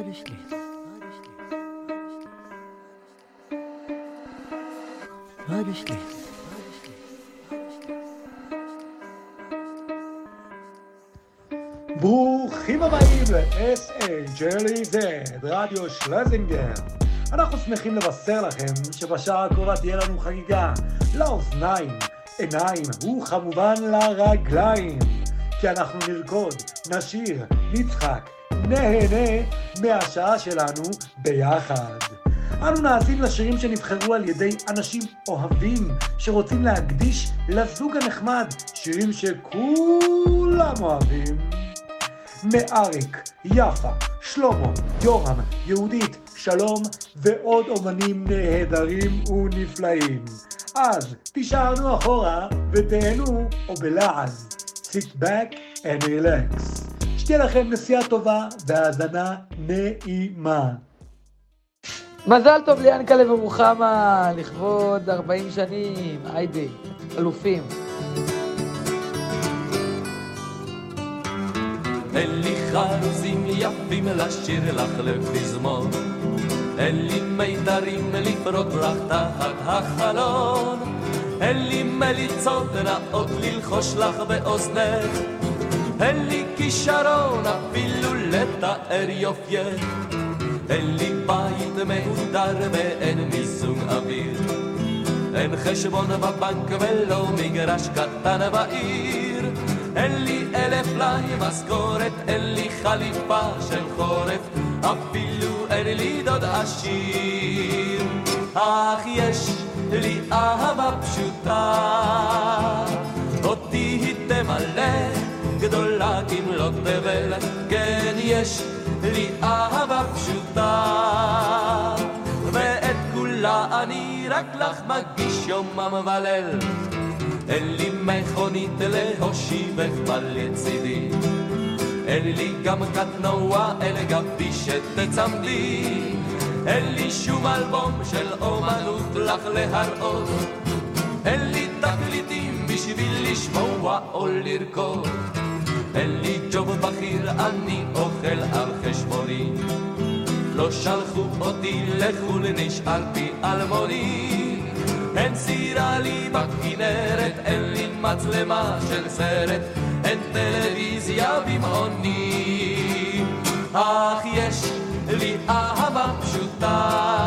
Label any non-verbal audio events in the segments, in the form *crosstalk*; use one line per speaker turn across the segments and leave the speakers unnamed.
Tageslicht. Tageslicht.
ברוכים הבאים ל-SA ג'רלי זד, רדיו שלזינגר. אנחנו שמחים לבשר לכם שבשעה הקרובה תהיה לנו חגיגה לאוזניים, עיניים וכמובן לרגליים. כי אנחנו נרקוד, נשיר, נצחק, נהנה מהשעה שלנו ביחד. אנו נאזין לשירים שנבחרו על ידי אנשים אוהבים שרוצים להקדיש לזוג הנחמד, שירים שכולם אוהבים. מאריק, יפה, שלמה, יורם, יהודית, שלום ועוד אומנים נהדרים ונפלאים. אז תישארנו אחורה ותהנו או בלעז. sit back and relax. שתהיה לכם נסיעה טובה והאזנה נעימה.
מזל טוב ליענקלה ורוחמה, לכבוד 40 שנים, היידי, אלופים.
אין לי חרוזים יפים לשיר לך לפזמון, אין לי מיתרים לפרוק לך תחת החלון, אין לי מליצות נאות ללחוש לך באוזנך, אין לי כישרון אפילו לתאר יופייך, אין לי בית מהודר ואין מיזוג אוויר, אין חשבון בבנק ולא מגרש קטן בעיר. אין לי אלף פלאי משכורת, אין לי חליפה של חורף, אפילו אין לי דוד עשיר. אך יש לי אהבה פשוטה, אותי היא תמלא, גדולה כמלוא תבל, כן יש לי אהבה פשוטה, ואת כולה אני רק לך מגיש יומם וליל. אין לי מכונית להושיבך לצידי, אין לי גם קטנוע אל גבי שתצמדי, אין לי שום אלבום של אומנות לך להראות, אין לי תקליטים בשביל לשמוע או לרקוד, אין לי ג'וב בכיר, אני אוכל על חשבוני, לא שלחו אותי לחו"ל, נשארתי אלמוני. אין סירה לי בכנרת, אין לי מצלמה של סרט, אין טלוויזיה במעוני. אך יש לי אהבה פשוטה,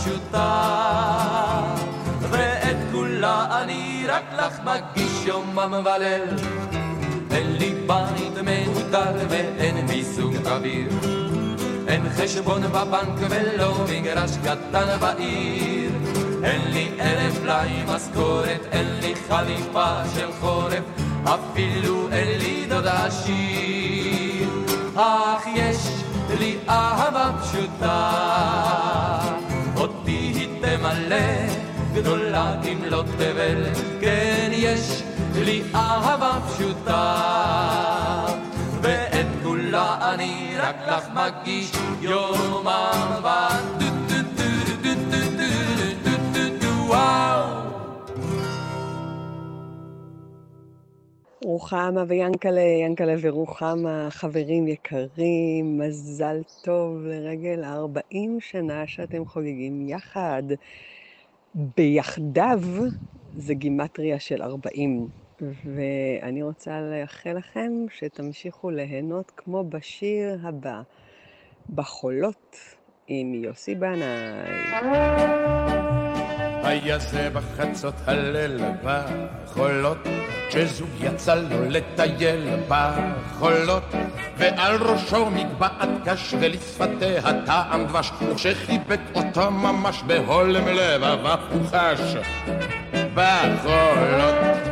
פשוטה, ואת כולה אני רק לך מגיש יומם וליל. אין לי בית מהודר ואין מיזוג אוויר. אין חשבון בבנק ולא מגרש קטן בעיר. אין לי אלף פלאי משכורת, אין לי חליפה של חורף, אפילו אין לי דוד עשיר. אך יש לי אהבה פשוטה, תמלא, גדולה כמלוא תבל, כן יש לי אהבה פשוטה, ואת כולה אני רק לך מגיש יומם
רוחמה ויאנקלה, יאנקלה ורוחמה, חברים יקרים, מזל טוב לרגל 40 שנה שאתם חוגגים יחד. ביחדיו זה גימטריה של 40. ואני רוצה לאחל לכם שתמשיכו ליהנות כמו בשיר הבא, בחולות עם יוסי בנאי.
היה זה בחצות הליל בחולות, כשזוג יצא לו לטייל בחולות, ועל ראשו מגבעת קש ולשפתיה טעם דבש, וכשחיבק אותו ממש בהולם לבבה הוא חש בחולות.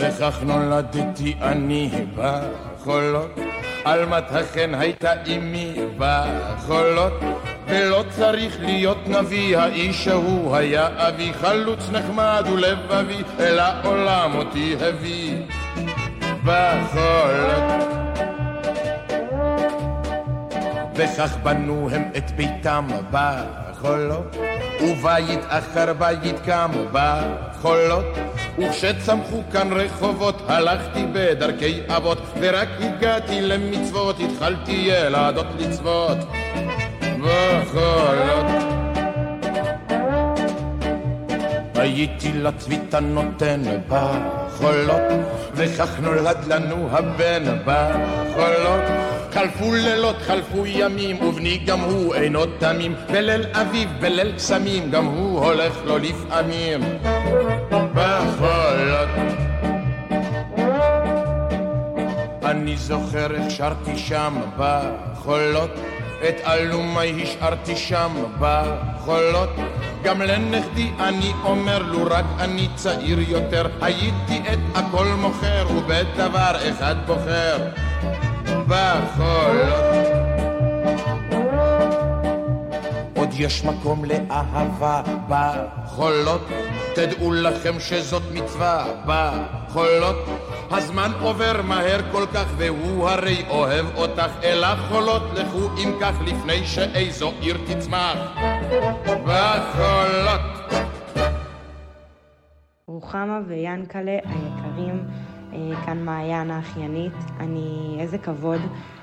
וכך נולדתי אני בחולות, עלמת החן הייתה אמי בחולות, ולא צריך להיות נביא, האיש ההוא היה אבי, חלוץ נחמד ולבבי, אל העולם אותי הביא. בחולות. וכך בנו הם את ביתם בחולות. ובית אחר בית קם בחולות, וכשצמחו כאן רחובות הלכתי בדרכי אבות, ורק הגעתי למצוות התחלתי ילדות לצוות בחולות. הייתי לצביתה נותן בחולות, וכך נולד לנו הבן בחולות. חלפו לילות, חלפו ימים, ובני גם הוא אינו תמים, בליל אביב, בליל קסמים, גם הוא הולך לו לפעמים בחולות. אני זוכר איך שרתי שם בחולות, את אלומי השארתי שם בחולות. גם לנכדי אני אומר, לו רק אני צעיר יותר, הייתי את הכל מוכר, ובדבר אחד בוחר. בחולות. עוד יש מקום לאהבה בחולות, תדעו לכם שזאת מצווה בחולות. הזמן עובר מהר כל כך, והוא הרי אוהב אותך, אל החולות לכו אם כך, לפני שאיזו עיר תצמח בחולות.
רוחמה ויאנקלה היקרים, כאן מעיין האחיינית. אני, איזה כבוד.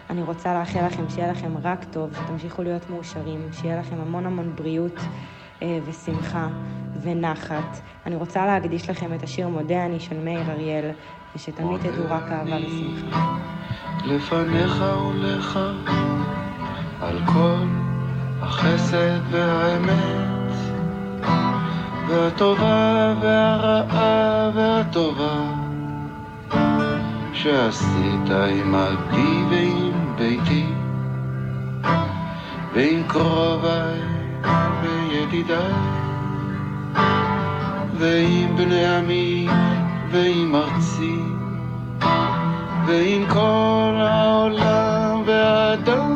אני רוצה לאחל לכם שיהיה לכם רק טוב, שתמשיכו להיות מאושרים, שיהיה לכם המון המון בריאות אה, ושמחה ונחת. אני רוצה להקדיש לכם את השיר מודה אני של מאיר אריאל, ושתמיד תדעו רק אהבה ושמחה.
לפניך ולך על כל החסד והאמת והטובה והרעה והטובה שעשית עמדי ועם ביתי ועם קרוביי וידידיי ועם בני עמי ועם ארצי ועם כל העולם והאדם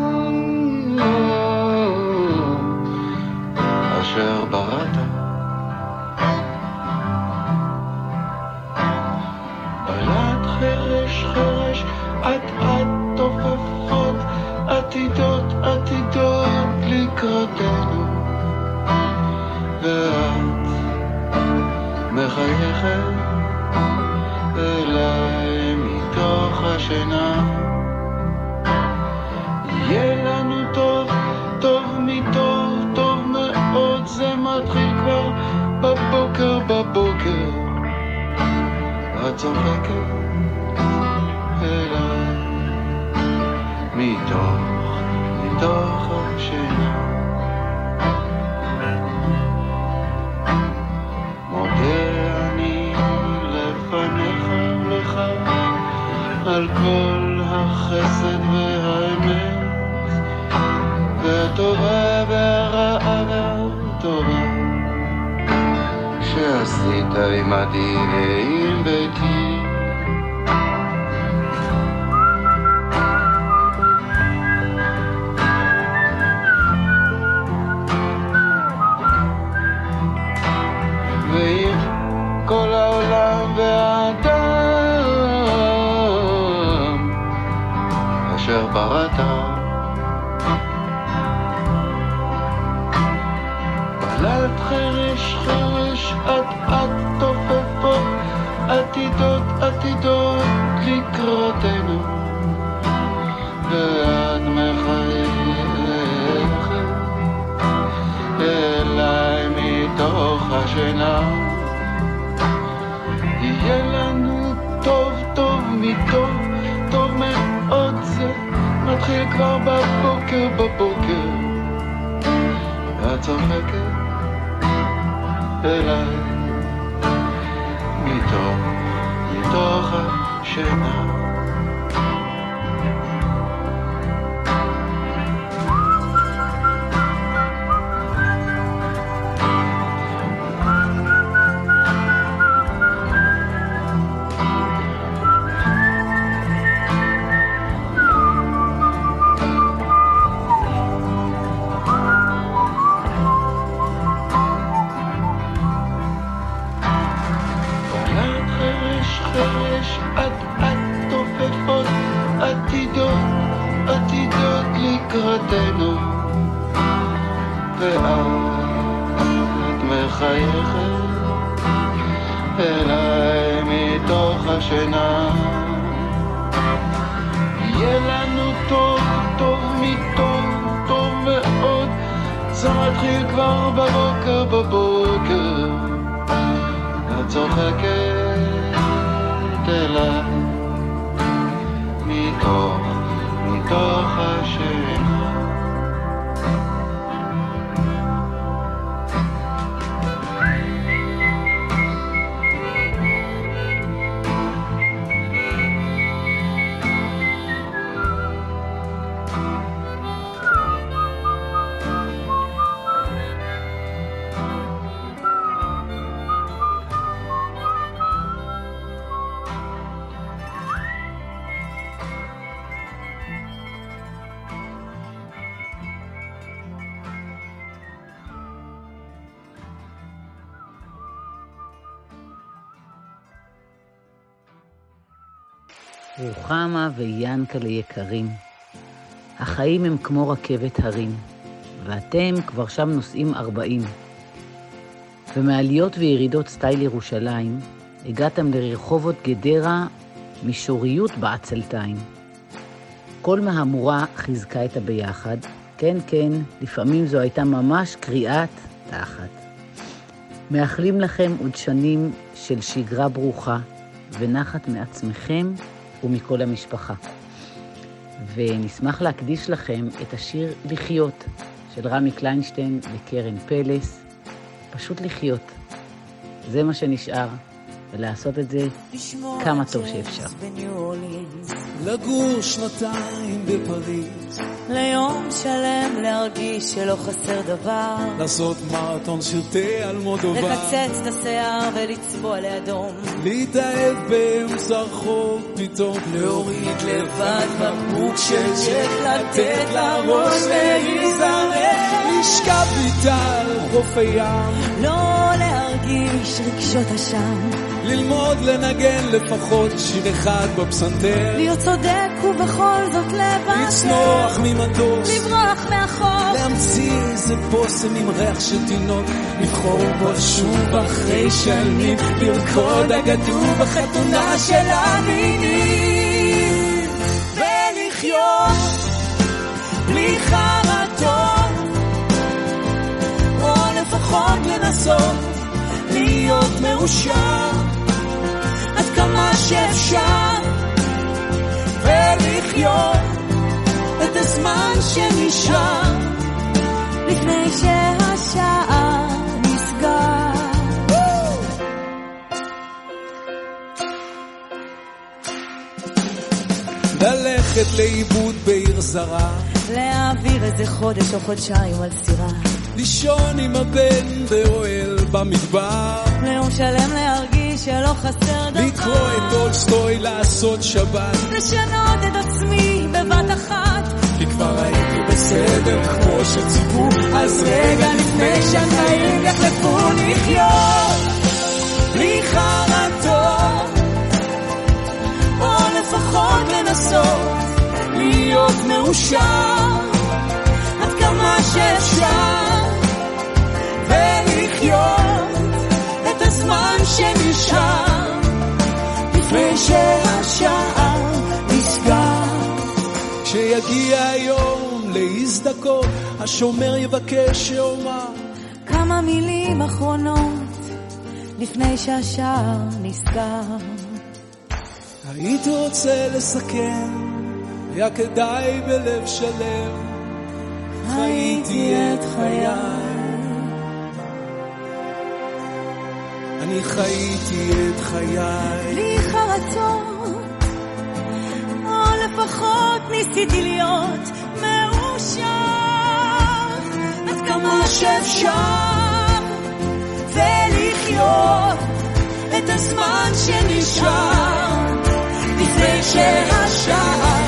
אשר בראת. חרש אט אט תופפות עתידות עתידות לקראתנו ואת מחייכת אליי מתוך השינה. יהיה לנו טוב, טוב מטוב, טוב מאוד, זה מתחיל כבר בבוקר, בבוקר. את צוחקת אליי מתוך, ועם ביתי אשר בראת. בלט חרש חרש אט אט תופפות עתידות עתידות לקראתנו ואת מחייכת אליי מתוך השינה כבר בבוקר בבוקר ואת צוחקת אליי מתוך מתוך השינה
רוחמה ויאנקלה יקרים, החיים הם כמו רכבת הרים, ואתם כבר שם נוסעים ארבעים. ומעליות וירידות סטייל ירושלים, הגעתם לרחובות גדרה מישוריות בעצלתיים. כל מהמורה חיזקה את הביחד, כן, כן, לפעמים זו הייתה ממש קריאת תחת. מאחלים לכם עוד שנים של שגרה ברוכה ונחת מעצמכם ומכל המשפחה. ונשמח להקדיש לכם את השיר לחיות של רמי קליינשטיין וקרן פלס, פשוט לחיות. זה מה שנשאר, ולעשות את זה כמה טוב שאפשר.
לגור שנתיים בפריז.
ליום שלם להרגיש שלא חסר דבר.
לעשות מרתון שלטי על מודובר.
לקצץ את השיער ולצבוע לאדום.
להתאהב באמצע רחוב פתאום.
להוריד לבד בקבוק של ג'ק לתת לראש להיזרק.
לשכב איתה על חוף הים.
לא להרגיש רגשות אשם.
ללמוד לנגן לפחות שיר אחד בפסנתר.
להיות צודק ובכל זאת לוותר.
לצנוח ממטוס.
לברוח מהחוף.
להמציא איזה בושם עם ריח של תינוק. לבחור בו שוב אחרי שנים. לרקוד אגדו בחתונה של המינים.
ולחיות בלי חרטות. או לפחות לנסות להיות מאושר. עד כמה שאפשר, ולחיות את הזמן שנשאר, לפני נסגר.
ללכת לאיבוד בעיר זרה.
להעביר איזה חודש או חודשיים על סירה.
לישון עם הבן באוהל במדבר.
ליום שלם להרגיש שלא חסר דבר.
לקרוא את טולסטוי לעשות שבת.
לשנות את עצמי בבת אחת.
כי כבר הייתי בסדר כמו שציפו. אז רגע לפני שהחיים יחלפו לחיות.
בלי חרטות. או לפחות לנסות להיות מאושר. עד כמה שאפשר. ולחיות את הזמן שנשאר לפני שהשער נסגר.
כשיגיע היום להזדכות, השומר יבקש שאומר
כמה מילים אחרונות לפני שהשער נסגר.
הייתי רוצה לסכם, היה כדאי בלב שלם,
חייתי את חיי.
אני חייתי את חיי.
בלי חרצות, או לפחות ניסיתי להיות מאושר, עד כמה שאפשר, ולחיות את הזמן שנשאר, לפני שהשער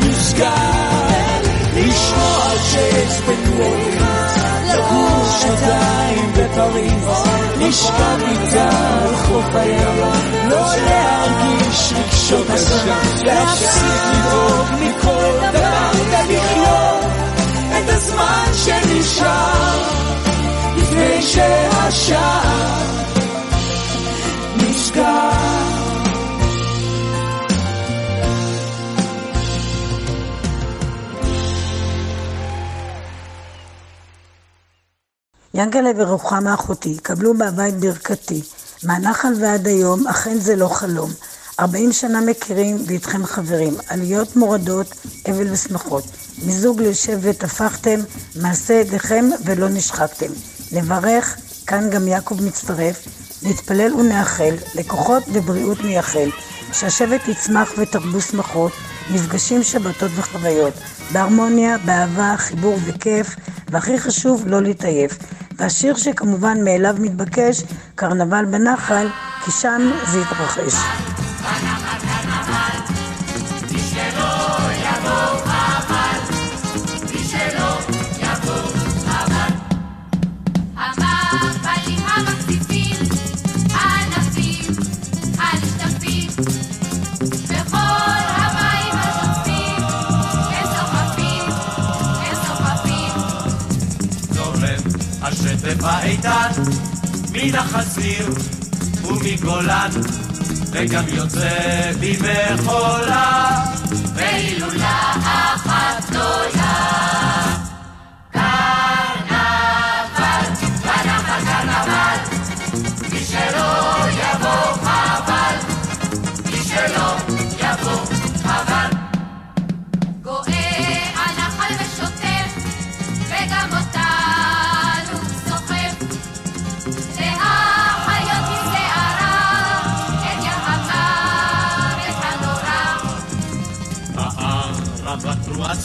נסגר,
לשמוע שיש לגור שנתיים בפריז, לשכב איתה על חוף הים, לא להרגיש רגשות אשם, להפסיק לדאוג מכל דבר ולחיות
את הזמן שנשאר, לפני שהשער
השער נשכח
ינקלה ורוחמה אחותי, קבלו מהבית ברכתי. מהנחל ועד היום, אכן זה לא חלום. ארבעים שנה מכירים ואיתכם חברים, עליות מורדות, אבל ושמחות. מזוג לשבט הפכתם, מעשה ידיכם ולא נשחקתם. נברך, כאן גם יעקב מצטרף, נתפלל ונאחל, לכוחות ובריאות נייחל, שהשבט יצמח ותרבו שמחות, מפגשים שבתות וחוויות, בהרמוניה, באהבה, חיבור וכיף, והכי חשוב, לא להתעייף. והשיר שכמובן מאליו מתבקש, קרנבל בנחל, כי שם זה יתרחש.
האיתן מן החזיר ומגולן וגם יוצא במחולה
והילולה אחת גדולה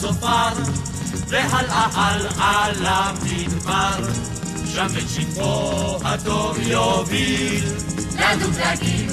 הערבה תרועת צופר והלאה הלאה למדבר. שם את שטחו הטוב יוביל.
לנו דגים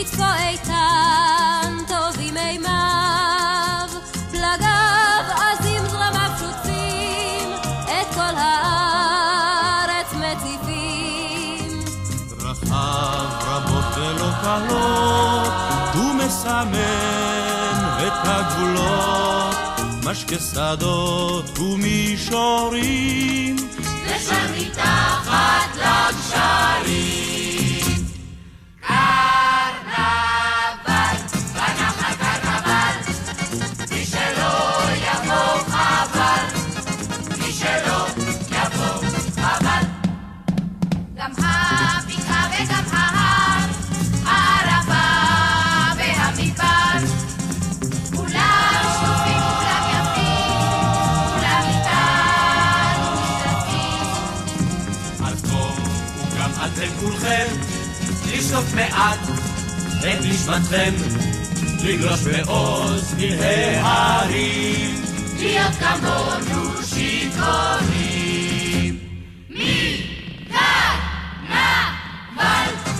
שטפו איתן, טובים מימיו, פלגיו עזים זרמיו שוטפים, את כל הארץ מציפים.
דרכיו רבות ולא קלות, הוא מסמן את הגבולות, משקה שדות ומישורים,
ושם מתחת לגשרים
מעט את נשמתכם, לגלוש בעוז מן ההרים,
להיות כמונו שיכורים. מקרנבל,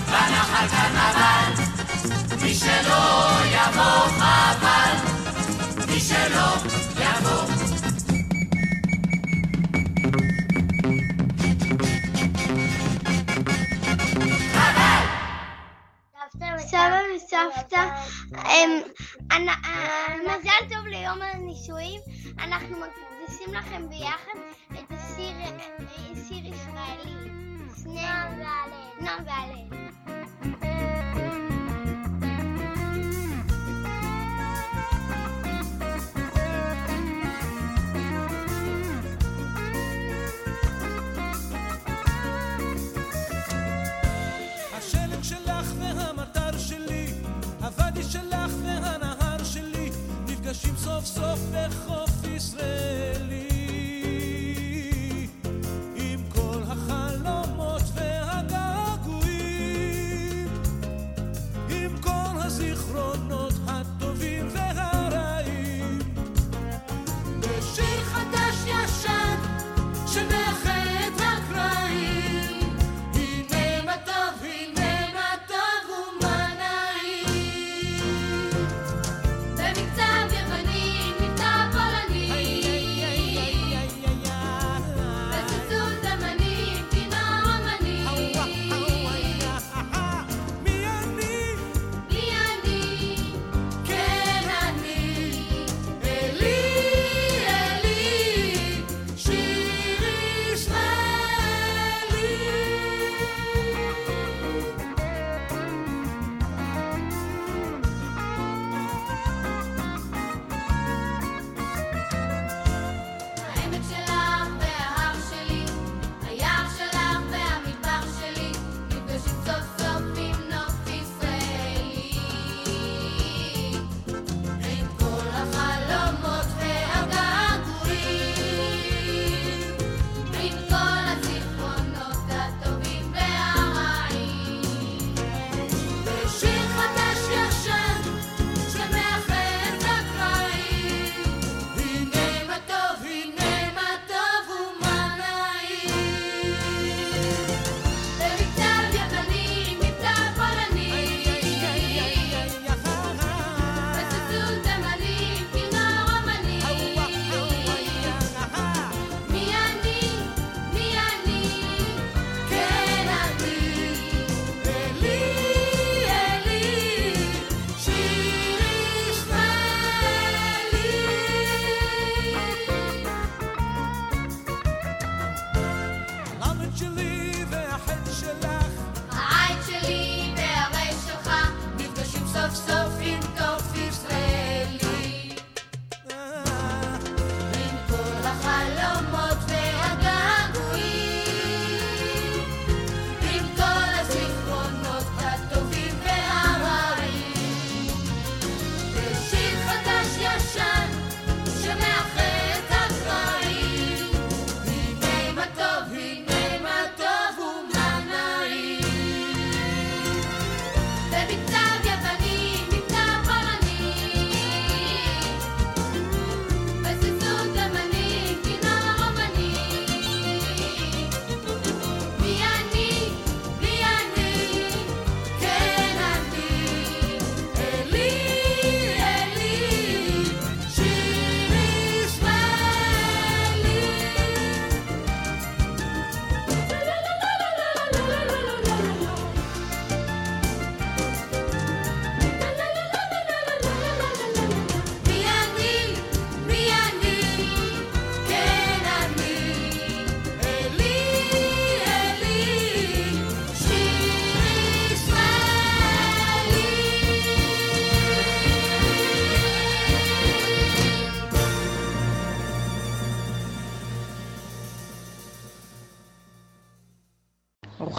בנחל קרנבל, מי שלא יבוא חבל, מי שלא
וסבתא, אמ, אה, מזל טוב ליום הנישואים. אנחנו מקדישים לכם ביחד את השיר אה, ישראלי. נועם והלל. נועם והלל.
סוף סוף בחוף ישראלי.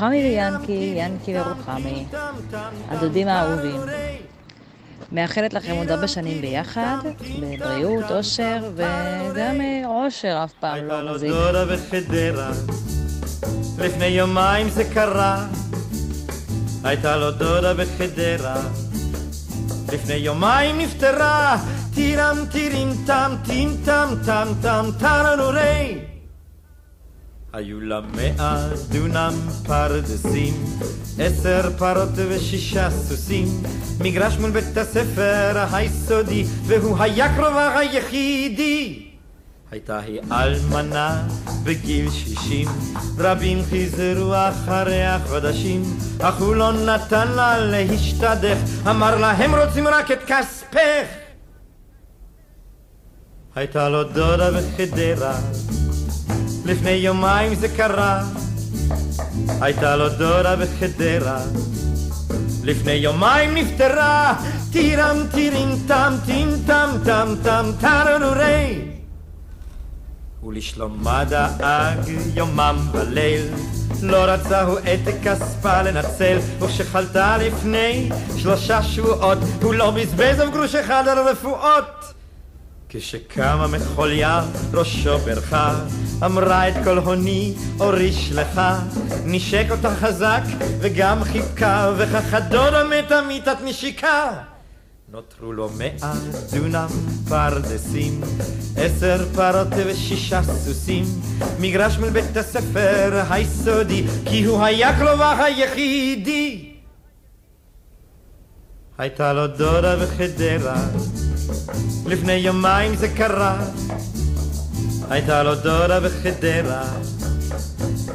רוחמי ויאנקי, ינקי ורוחמי, הדודים האהובים. מאחלת לכם עוד הרבה שנים ביחד, בבריאות, אושר, וגם אה, עושר אף פעם לא מזיק.
לפני יומיים זה קרה, הייתה לו דודה בחדרה. לפני יומיים נפטרה, טירם טירים טם טים טם טם טם טרנורי. היו לה מאה דונם פרדסים, עשר פרות ושישה סוסים, מגרש מול בית הספר היסודי, והוא היה קרובה היחידי. הייתה היא אלמנה בגיל שישים, רבים חזרו אחריה חודשים, אך הוא לא נתן לה להשתדך, אמר לה הם רוצים רק את כספך. הייתה לו דודה בחדרה, לפני יומיים זה קרה, הייתה לו דודה בחדרה, לפני יומיים נפטרה, טירם טירים טם טים טם טם טם טרנורי. ולשלומה דאג יומם וליל, לא רצה הוא את כספה לנצל, וכשחלתה לפני שלושה שבועות, הוא לא בזבז אף גרוש אחד על רפואות. כשקמה מחוליה ראשו ברכה, אמרה את כל הוני אוריש לך, נשק אותה חזק וגם חיבקה, וכך הדודה מתה מיתת נשיקה. נותרו לו מאה דונם פרדסים, עשר פרות ושישה סוסים, מגרש מול בית הספר היסודי, כי הוא היה כלובה היחידי. הייתה לו דודה בחדרה, לפני יומיים זה קרה. הייתה לו דודה בחדרה,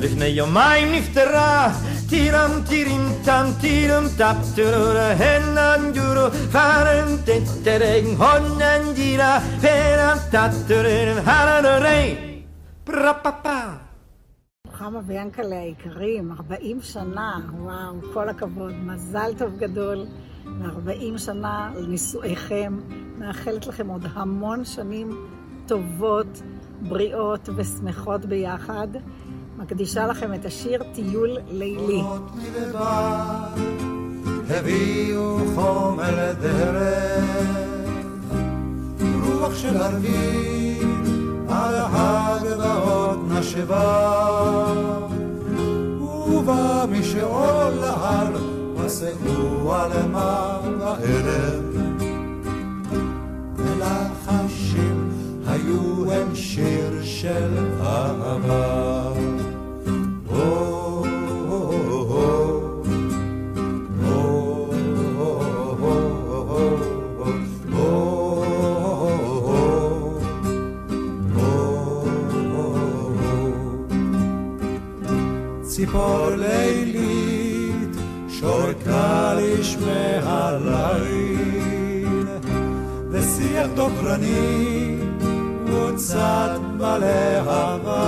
לפני יומיים נפטרה. טירם טירים טם טירם טפ טורורה הנן דורו פארן טטרן הונן דירה פרם טטורן הרנורי פרפפה
רוחמה ויאנקלה היקרים, 40 שנה, וואו, כל הכבוד, מזל טוב גדול ל-40 שנה לנישואיכם. מאחלת לכם עוד המון שנים טובות, בריאות ושמחות ביחד. מקדישה לכם את השיר טיול לילי.
הביאו חום אל הדרך, רוח של ערבים על הגבעות נשבה, ובא משאול להר, מסעו על מה בערב. ולחשים היו הם שיר של אהבה. ציפור הליל ושיח דוקרני מוצת בלהבה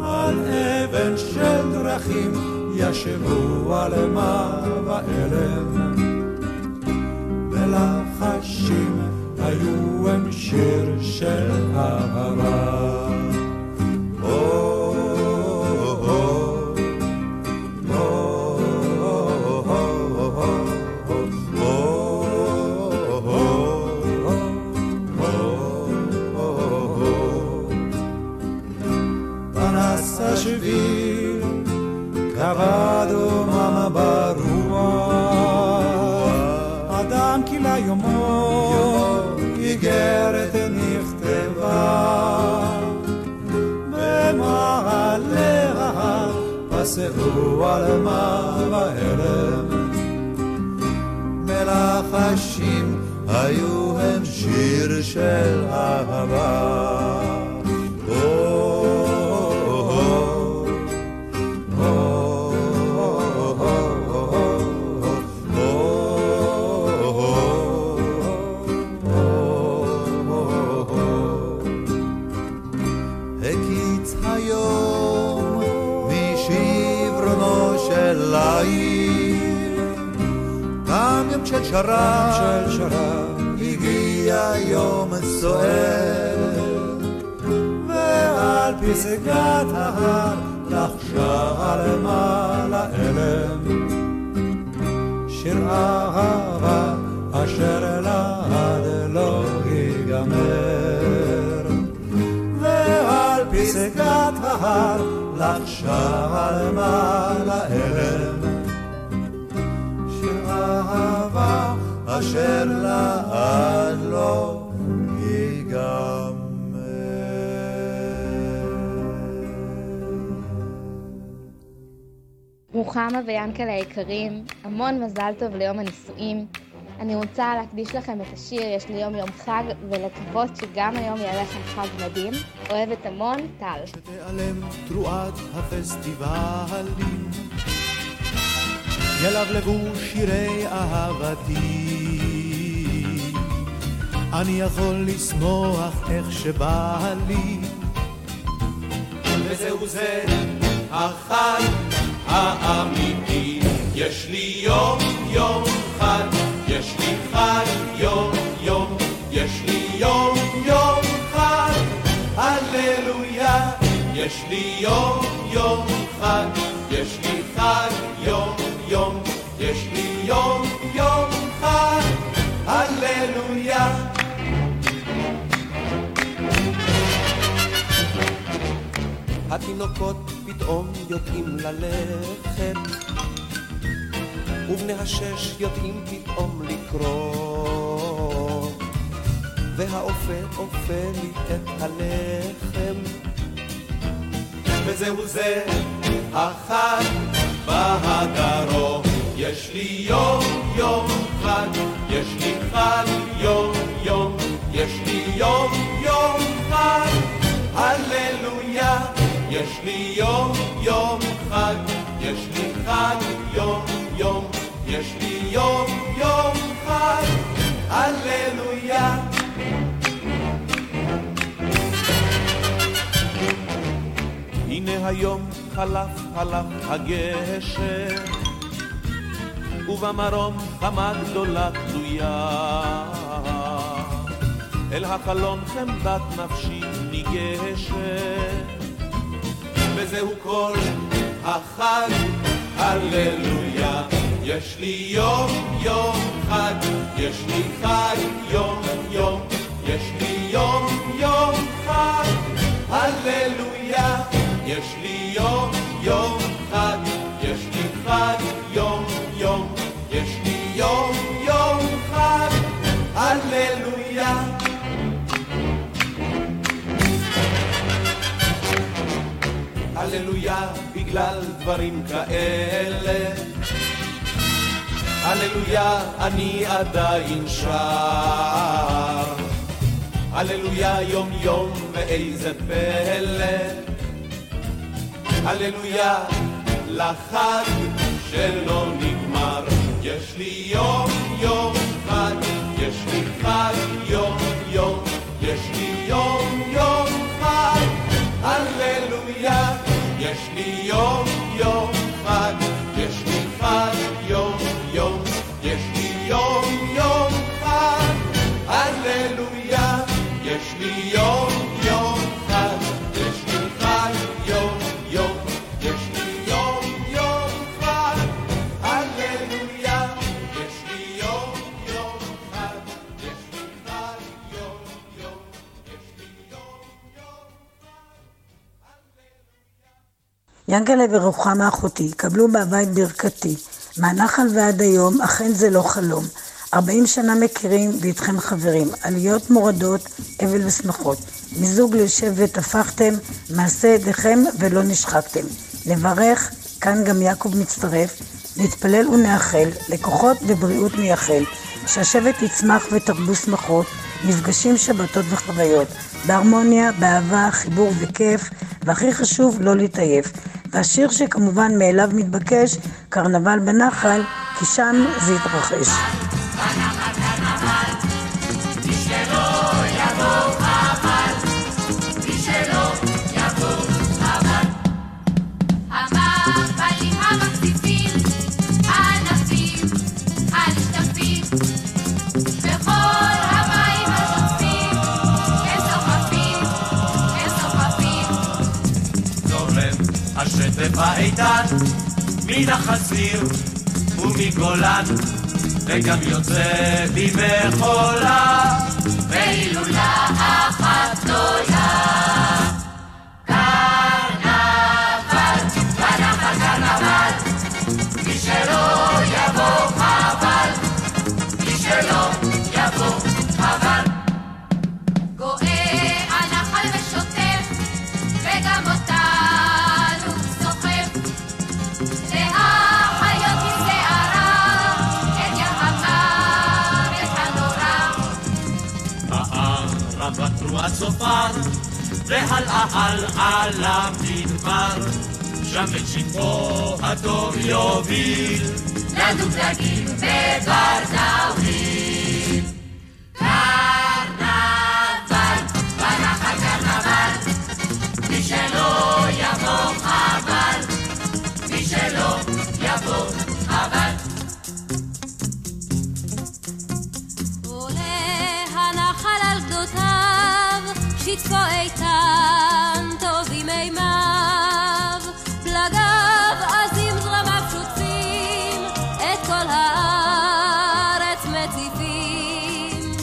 על אבן של דרכים ישבו על מה ואלם ולחשים היו הם שיר של אהבה נסעו על מה בערב. מלחשים היו הם שיר של אהבה. שרב, של שרב, הגיע יום סוער, ועל פסגת ההר לחשה למעלה אלם. שיר אהבה אשר לעד לא ייגמר. ועל פסגת ההר לחשה למעלה אלם אשר לעד לא ייגמר
רוחמה ויענקלה היקרים, המון מזל טוב ליום הנישואים. אני רוצה להקדיש לכם את השיר "יש לי יום יום חג" ולקוות שגם היום יהיה לכם חג מדהים. אוהבת המון, טל.
שתיעלם תרועת הפסטיבלים, ילבלבו שירי אהבתי. אני יכול לשמוח איך שבא לי.
וזהו זה החג האמיתי. יש לי יום יום חג, יש לי חג יום יום, יש לי יום יום חג, הללויה. יש לי יום יום חג, יש לי חג יום יום, יש לי יום יום חג, הללויה.
התינוקות פתאום יודעים ללכת, ובני השש יודעים פתאום לקרוא, והאופה אופה לי את הלחם.
וזהו זה. החג בהדרום. יש לי יום יום חג, יש לי חג יום יום, יש לי יום יום חג, הללויה. יש לי יום יום חג, יש לי חג יום יום, יש לי יום יום חג, הללויה.
הנה היום חלף חלף הגשר, ובמרום חמה גדולה תלויה. אל החלון חמדת נפשי ניגשת,
וזהו כל החג, הללויה. יש לי יום יום חג, יש לי חג יום יום, יש לי יום יום חג, הללויה. יש לי יום יום חג, יש לי חג יום יום, יש לי יום יום חג, הללויה. הללויה בגלל דברים כאלה. הללויה אני עדיין שר. הללויה יום יום ואיזה פלא. הללויה לחג שלא נגמר. יש לי יום יום חג, יש לי חג יום יום, יש לי יום יום חג, הללויה. יש לי יום יום
ינקלה ורוחמה אחותי, קבלו את ברכתי. מהנחל ועד היום, אכן זה לא חלום. ארבעים שנה מכירים ואיתכם חברים, עליות מורדות, אבל ושמחות. מזוג לשבט הפכתם, מעשה ידיכם ולא נשחקתם. לברך, כאן גם יעקב מצטרף, להתפלל ונאחל, לכוחות ובריאות מייחל, שהשבט יצמח ותרבו שמחות, מפגשים, שבתות וחוויות, בהרמוניה, באהבה, חיבור וכיף, והכי חשוב, לא להתעייף. והשיר שכמובן מאליו מתבקש, קרנבל בנחל, כי שם זה יתרחש.
האיתן מן החזיר ומגולן וגם יוצא במחולה
והילולה אחת גדולה.
תרועת צופר והלאה הלאה למדבר שם את שטחו הטוב יוביל.
לדוגלגים וברזאווים.
שטפו איתן, טובים מימיו, פלגיו עזים זרמיו שוטפים, את כל הארץ מציפים.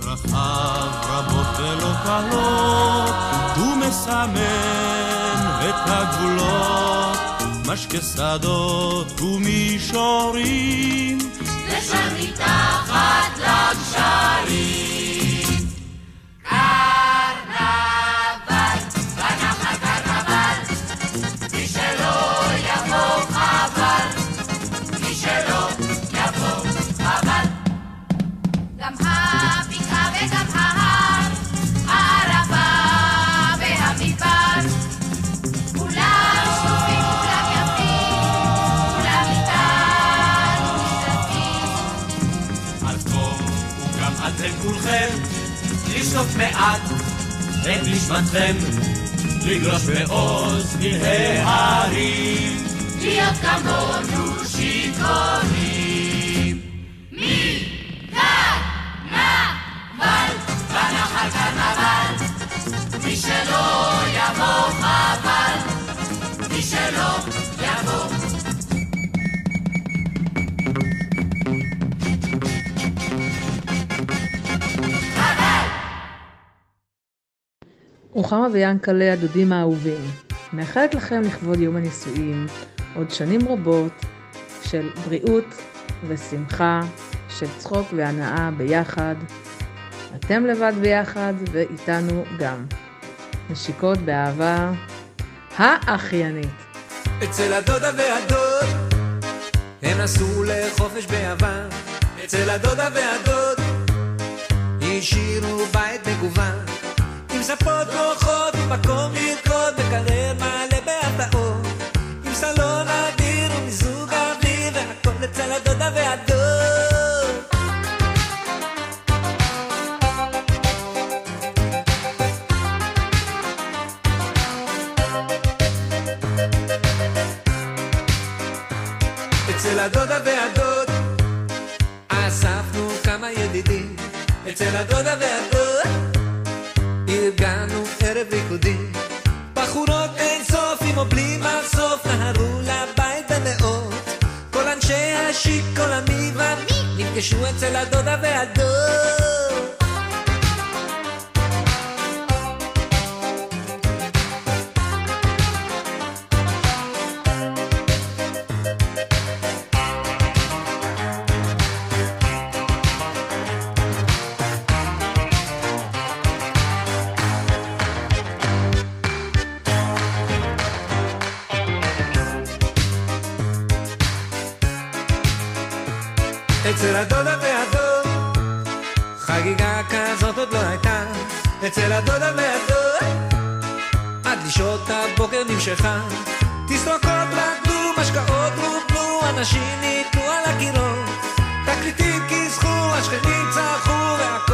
דרכיו רבות ולא קלות, הוא מסמן את הגבולות, משקה שדות ומישורים.
ושם מתחת לגשרים.
לשטוף מעט את נשמתכם לגלוש בעוז פלאי ההרים
להיות כמונו שיכורים. מקרנבל, בנחל קרנבל, מי שלא יבוא חבל, מי שלא
רוחמה ויענקלה, הדודים האהובים, מאחלת לכם לכבוד יום הנישואים עוד שנים רבות של בריאות ושמחה, של צחוק והנאה ביחד. אתם לבד ביחד ואיתנו גם. נשיקות באהבה, האחיינית.
אצל הדודה והדוד הם נסעו לחופש ביוון אצל הדודה והדוד השאירו בית מגוון ספות נוחות ומקום לרקוד מקרר מלא בהפתעות עם סלון אדיר ומיזוג אוויר והכל אצל הדודה והדוד. אצל הדודה והדוד אספנו כמה ידידים. אצל הדודה והדוד ארגנו ערב ריקודים. בחורות אין סוף עם או בלי מסוף נהרו לבית במאות כל אנשי השיק כל המי ומי נפגשו אצל הדודה והדוד אצל הדודה והדוד. עד לשעות הבוקר נמשכה. תסרוקות רקדו, משקאות רוקנו, אנשים ניתנו על הקירות. תקליטים כיסחו, השכנים צרחו והכל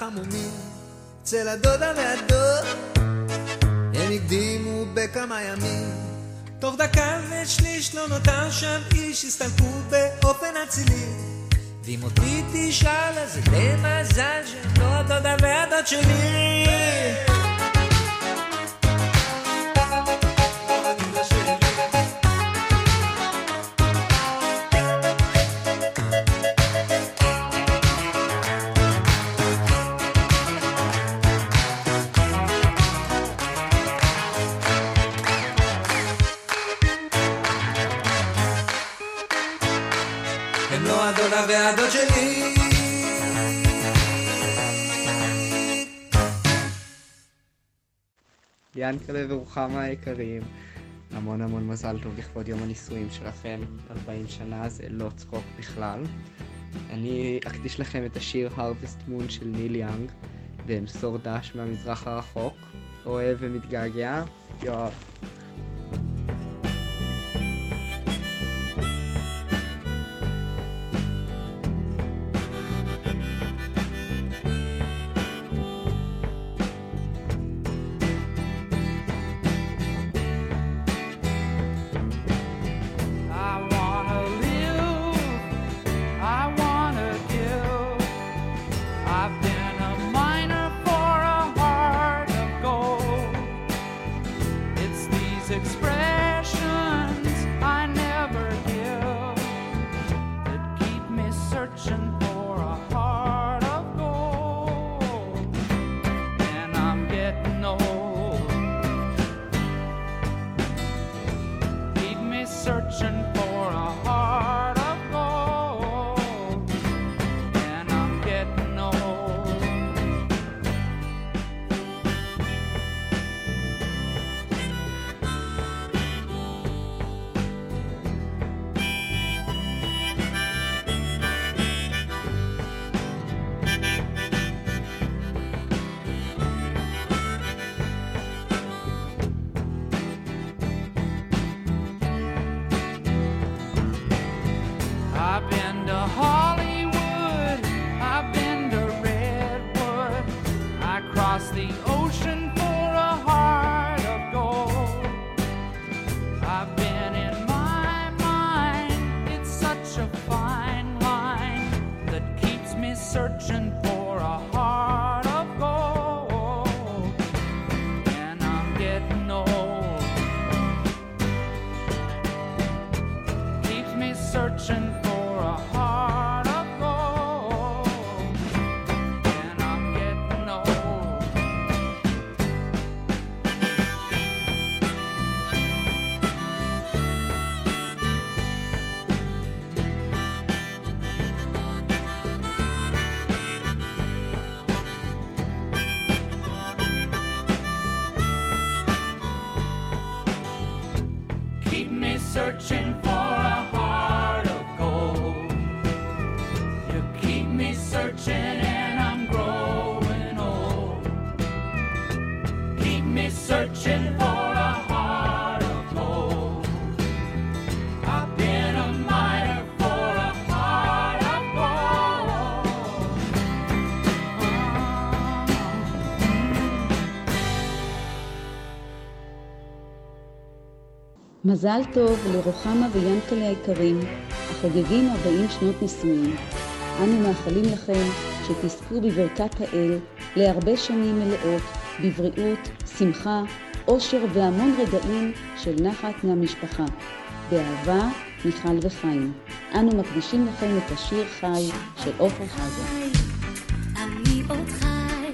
בפתח המומים אצל הדודה והדוד הם הקדימו בכמה ימים. תוך דקה ושליש לא נותר שם איש הסתלקו באופן אצילי. ואם אותי תשאל אז זה די מזל שלא הדודה והדוד שלי
ינקלה ורוחמה היקרים, המון המון מזל טוב לכבוד יום הנישואים שלכם, 40 שנה זה לא צחוק בכלל. אני אקדיש לכם את השיר Harvest Moon של ניל יאנג, ואמסור דש מהמזרח הרחוק, אוהב ומתגעגע, יואב.
מזל טוב לרוחמה ויענקלה היקרים, החוגגים 40 שנות נישואים. אנו מאחלים לכם שתזכו בברכת האל להרבה שנים מלאות, בבריאות, שמחה, אושר והמון רגעים של נחת מהמשפחה. באהבה, מיכל וחיים. אנו מקדישים לכם את השיר חי של עופר חזה.
עוד חי,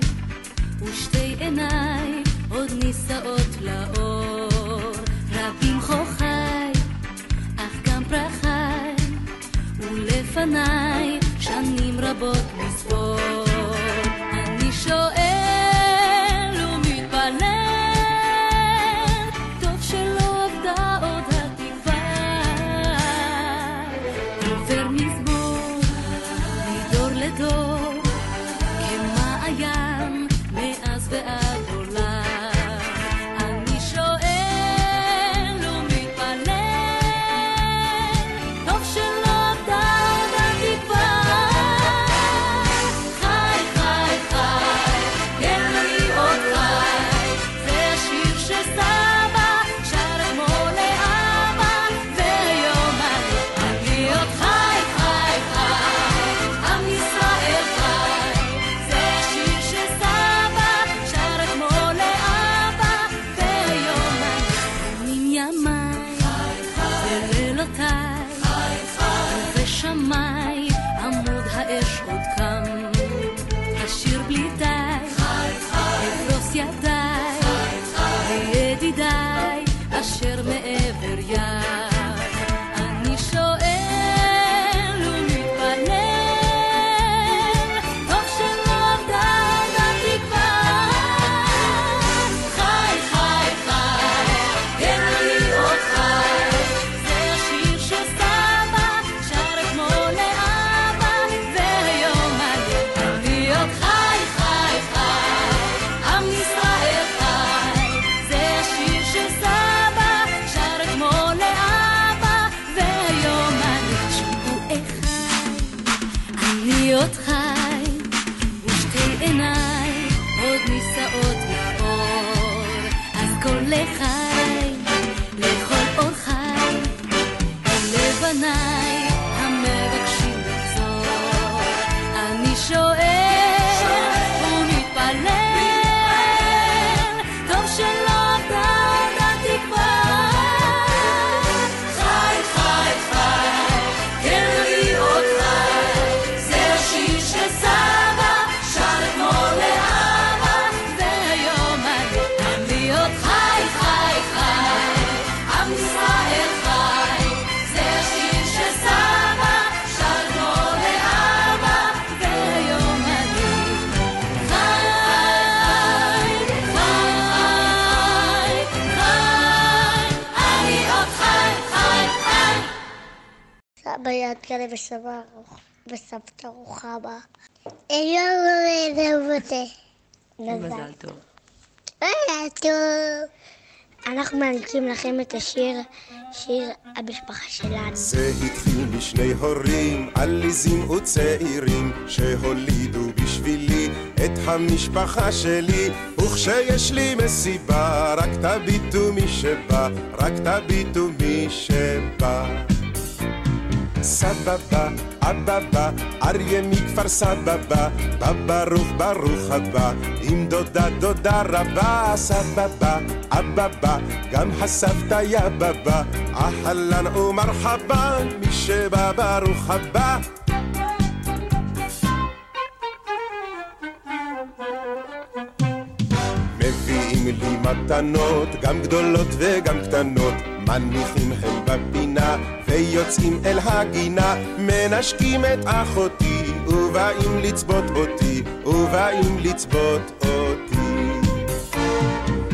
סבא
יד כאלה וסבא רוח- וסבתא רוחמה. היום נבוטה.
מזל טוב.
מזל טוב. אנחנו מעניקים לכם את השיר, שיר המשפחה שלנו.
זה התחיל משני הורים עליזים וצעירים שהולידו בשבילי את המשפחה שלי וכשיש לי מסיבה רק תביטו מי שבא, רק תביטו מי שבא סבבה, אבבה, אריה מכפר סבבה, בא ברוך ברוך הבא, עם דודה דודה רבה, סבבה, אבבה, גם הסבתא יא בבא, אהלן ומרחבה, מי שבא ברוך הבא. מביאים לי מתנות, גם גדולות וגם קטנות, מניחים הם בפינה, ויוצאים אל הגינה, מנשקים את אחותי, ובאים לצבות אותי, ובאים לצבות אותי.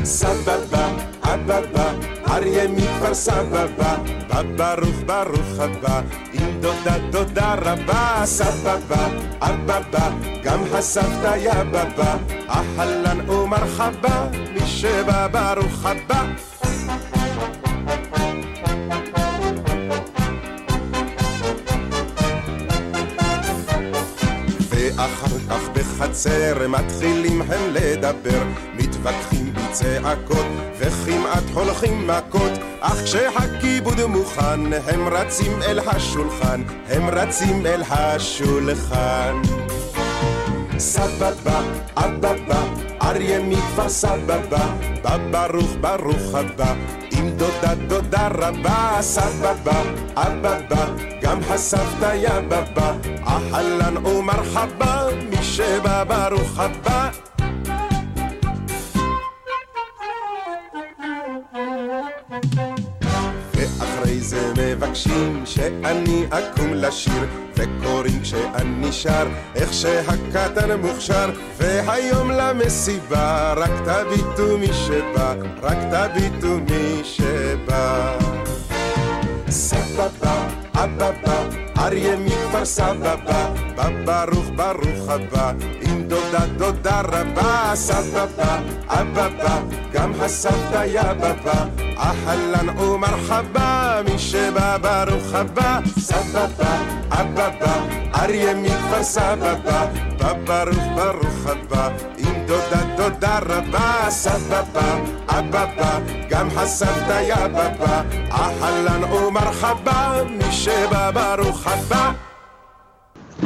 סבבה, אבבה, אריה מכפר סבבה, בא ברוך ברוך הבא, עם דודה דודה רבה, סבבה, אבבה, גם הסבתא יא בבא, אהלן ומרחבה, מי שבא ברוך הבא. ואחר כך בחצר מתחילים הם לדבר, מתווכחים בצעקות וכמעט הולכים מכות, אך כשהכיבוד מוכן הם רצים אל השולחן, הם רצים אל השולחן. סבבה, אבבה, אריה מכפר סבבה, בא ברוך ברוך הבא, עם דודה דודה רבה, סבבה, אבבה, גם הסבתא יא בבא, אהלן ומרחבה, מי שבא ברוך הבא. ואחרי זה מבקשים שאני אקום לשיר וקוראים כשאני שר איך שהקטן מוכשר. והיום למסיבה רק תביטו מי שבא רק תביטו מי שבא. סבבה, אבבה, אריה מכפר סבבה, ברוך ברוך הבא, דודה דודה רבה, סבבה, אבבה, גם הסבתא יא בבא, אהלן ומרחבה, מי שבא ברוך הבא, סבבה, אבבה, אריה מכפר סבבה, בא ברוך ברוך הבא, עם דודה דודה רבה, סבבה, אבבה, גם הסבתא יא בבא, אהלן ומרחבה, מי שבא ברוך הבא.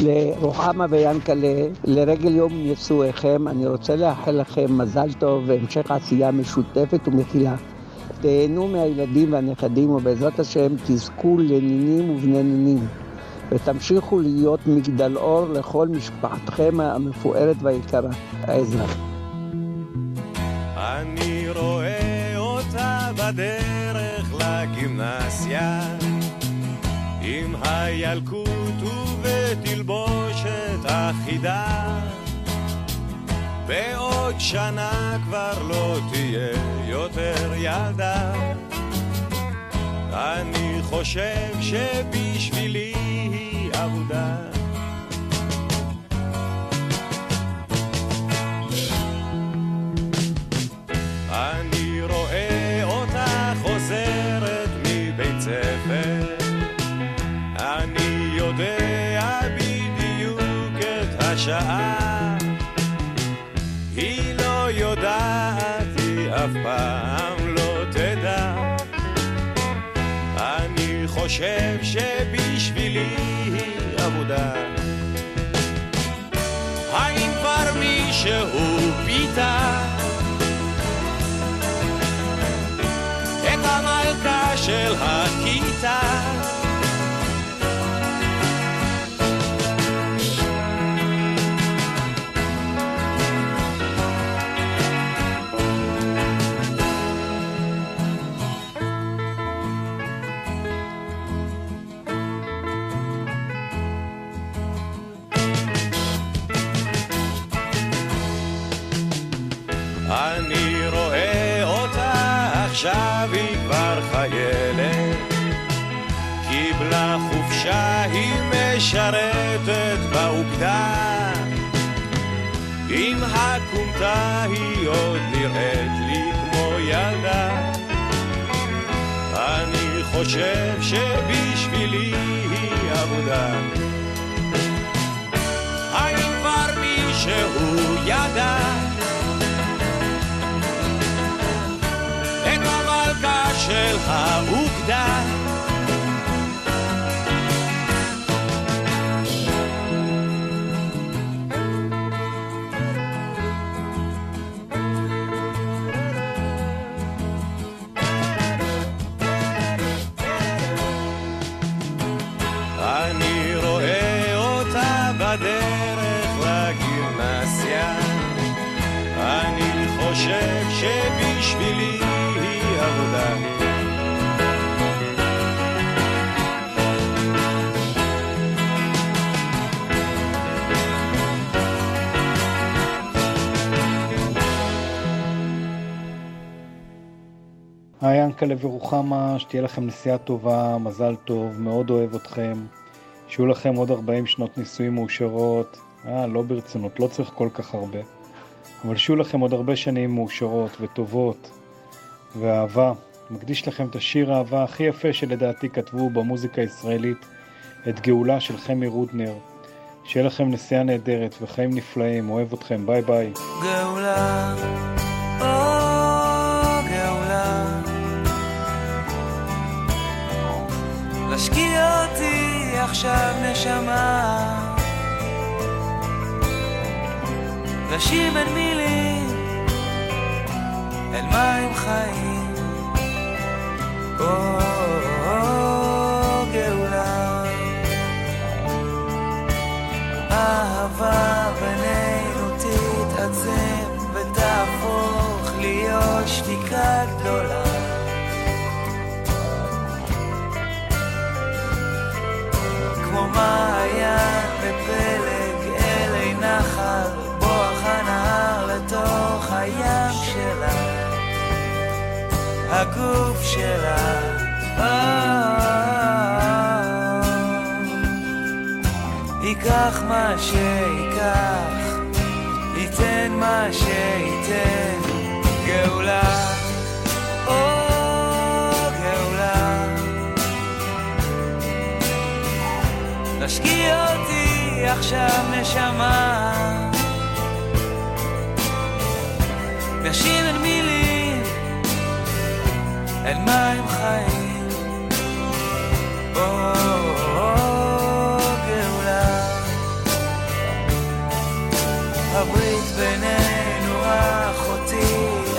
לרוחמה ויענקלה, לרגל יום נישואיכם, אני רוצה לאחל לכם מזל טוב והמשך עשייה משותפת ומכילה. תהנו מהילדים והנכדים, ובעזרת השם תזכו לנינים ובני נינים. ותמשיכו להיות מגדל אור לכל משפחתכם המפוארת והיקרה. עזרא.
אני רואה אותה בדרך לגימנסיה עם הילקוט ובתלבושת אחידה. בעוד שנה כבר לא תהיה יותר ילדה. אני חושב שבשבילי היא אבודה. אני חושב שבשבילי היא עבודה. האם כבר מישהו פיתה? את המלכה של הכיתה חופשה היא משרתת באוגדה. עם הכומתה היא עוד נראית לי כמו ילדה אני חושב שבשבילי היא עבודה. האם כבר מישהו ידע? את המלכה של האוגדה
היי ינקלה ורוחמה, שתהיה לכם נסיעה טובה, מזל טוב, מאוד אוהב אתכם. שיהיו לכם עוד 40 שנות נישואים מאושרות. אה, לא ברצינות, לא צריך כל כך הרבה. אבל שיהיו לכם עוד הרבה שנים מאושרות וטובות ואהבה. מקדיש לכם את השיר האהבה הכי יפה שלדעתי כתבו במוזיקה הישראלית, את גאולה של חמי רודנר. שיהיה לכם נסיעה נהדרת וחיים נפלאים, אוהב אתכם, ביי ביי.
גאולה, עכשיו נשמה, לשיר בין מילים אל מים חיים, או גאולה, אהבה בינינו תתעצם ותהפוך להיות שתיקה גדולה. הגוף שלה. גאולה, או תשקיע אותי עכשיו נשמה, נשים אל מילים, אל מים חיים. הברית בינינו אחותי,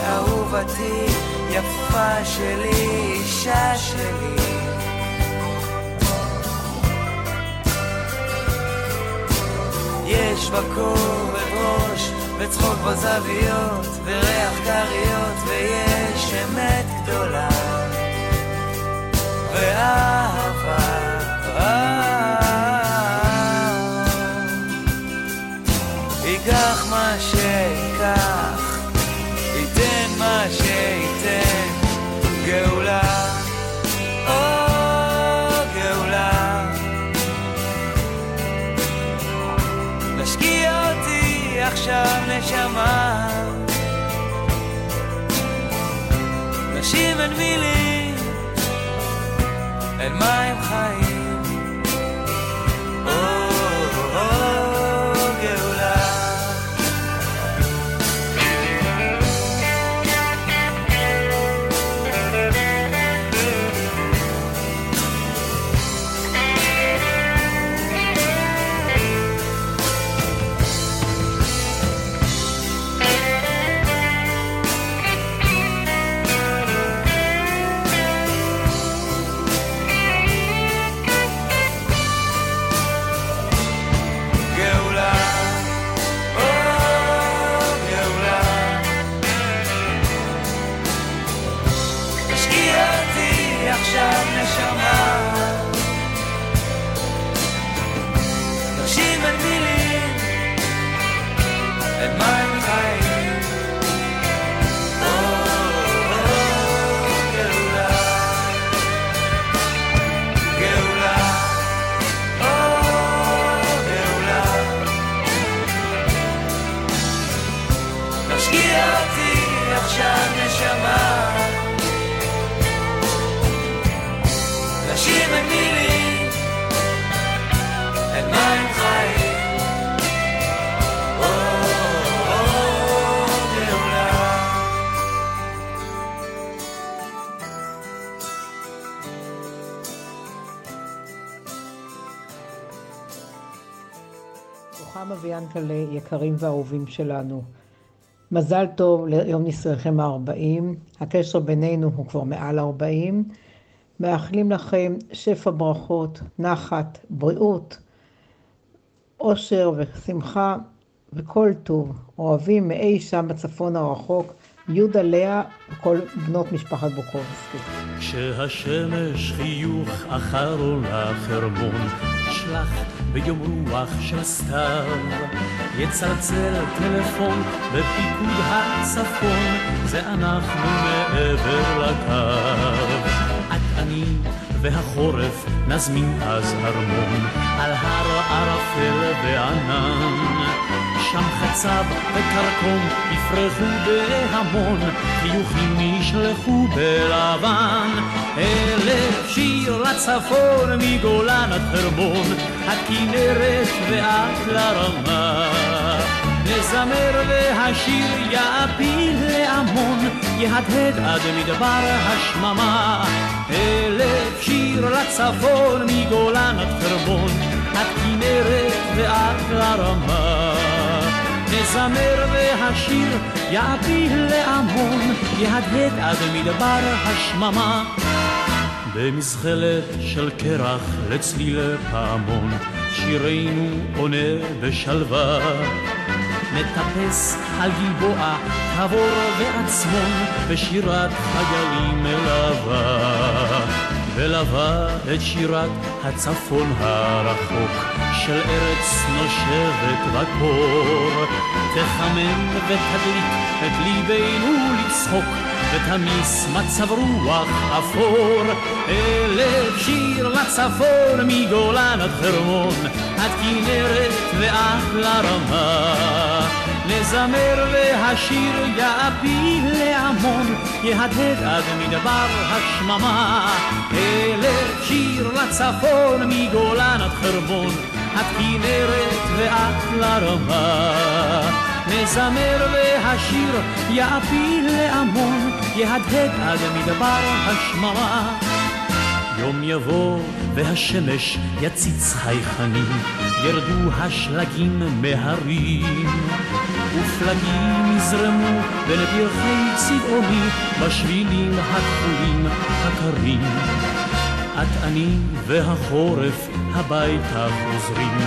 אהובתי, יפה שלי, אישה שלי. אש בכובד ראש, וצחוק בזוויות, וריח כריות, ויש אמת גדולה. נשים אין מילים,
ויענקלה, יקרים ואהובים שלנו. מזל טוב ליום נישואיכם הארבעים, הקשר בינינו הוא כבר מעל ארבעים. מאחלים לכם שפע ברכות, נחת, בריאות, אושר ושמחה וכל טוב. אוהבים מאי שם בצפון הרחוק, יהודה לאה וכל בנות משפחת בוקובסקי.
כשהשמש חיוך אחר לחרמון, שלח ביום רוח של סתיו, יצלצל טלפון בפיקוד הצפון, זה אנחנו מעבר לקו. את אני והחורף נזמין אז הרמון, על הר ערפל וענן. חצב וכרכום יפרחו בהמון, חיוכים נשלחו בלבן. אלף שיר לצפון מגולן עד חרמון, הכנרת ואת לרמה. נזמר והשיר יעפיל להמון, יהדהד עד מדבר השממה. אלף שיר לצפון מגולן עד חרמון, עד כנרת ועד לרמה. נזמר והשיר יעפיל להמון, יהדהד עד מדבר השממה. במזחלת של קרח לצליל פעמון, שירנו עונה בשלווה. מטפס על גלבוע, תבור ועצמון, בשירת חיילים מלווה. ולווה את שירת הצפון הרחוק, של ארץ נושבת בקור. תחמם ותדליק את ליבנו לצחוק, ותמיס מצב רוח אפור. אלף שיר לצפון מגולן עד חרמון, עד כנרת ועד לרמה. נזמר והשיר יעפיל להמון, יהדהד עד מדבר השממה. אלף שיר לצפון מגולן עד חרמון, עד כנרת ועד לרמה. נזמר והשיר יעפיל להמון, יהדהד עד מדבר השממה. יום יבוא והשמש יציץ חייכנים, ירדו השלגים מהרים. ופלגים יזרמו בין פרחי צבעוני, בשבילים הכחולים הקרים. את אני והחורף הביתה חוזרים,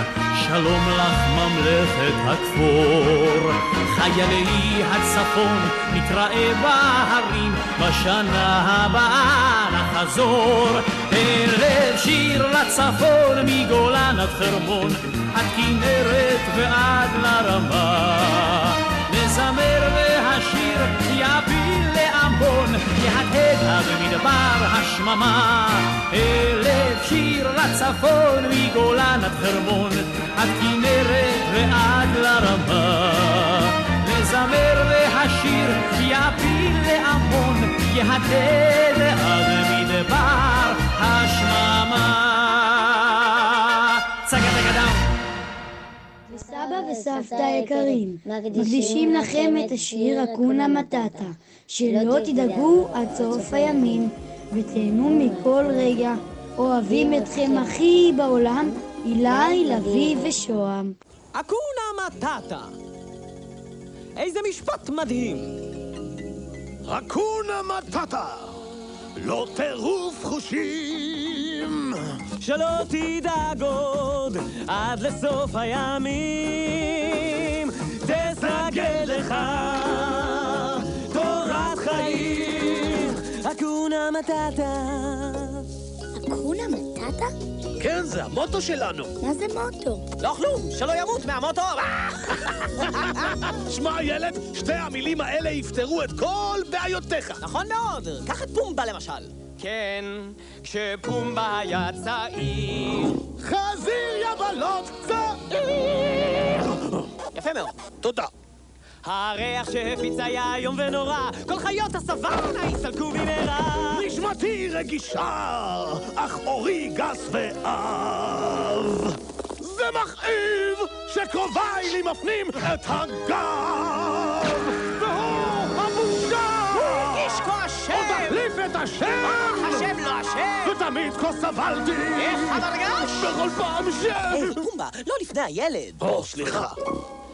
שלום לך ממלכת הכפור. חיילי הצפון, נתראה בהרים, בשנה הבאה נחזור. ערב שיר לצפון, מגולן עד חרמון, עד כנרת ועד לרמה. נזמר והשיר יפיל לעמון, יהדהד במדבר השממה. אלף שיר לצפון, מגולן עד חרמון, עד כנרת ועד לרמה. נזמר והשיר יפיל לעמון, יהדהד עד מדבר השממה.
סבא וסבתא יקרים, מקדישים לכם את השיר אקונה מטאטה, שלא תדאגו עד סוף הימים, ותהנו מכל רגע, אוהבים אתכם הכי בעולם, אילי, לביא ושוהם.
אקונה מטאטה. איזה משפט מדהים.
אקונה מטאטה. לא טירוף חושים.
שלא תדאג עוד עד לסוף הימים. תסגל לך אקונה מטאטה.
אקונה מטאטה?
כן, זה המוטו שלנו.
מה זה מוטו?
לא כלום, שלא ימות מהמוטו. *laughs*
שמע, ילד, שתי המילים האלה יפתרו את כל בעיותיך.
נכון מאוד. קח את פומבה למשל. כן, כשפומבה היה צעיר.
חזיר יבלות צעיר!
יפה מאוד.
תודה.
הריח שהפיץ היה איום ונורא, כל חיות הסוואנה יסלקו במהרה.
נשמתי רגישה, אך אורי גס ועב. זה מכאיב שקרוביי לי מפנים את הגב. והוא הבושה!
הוא הרגיש כה אשם!
עוד תחליף את השם!
השם לא אשם!
ותמיד כה סבלתי!
איך המרגש?
בכל פעם ש...
היי, פומבה, לא לפני הילד.
או, סליחה.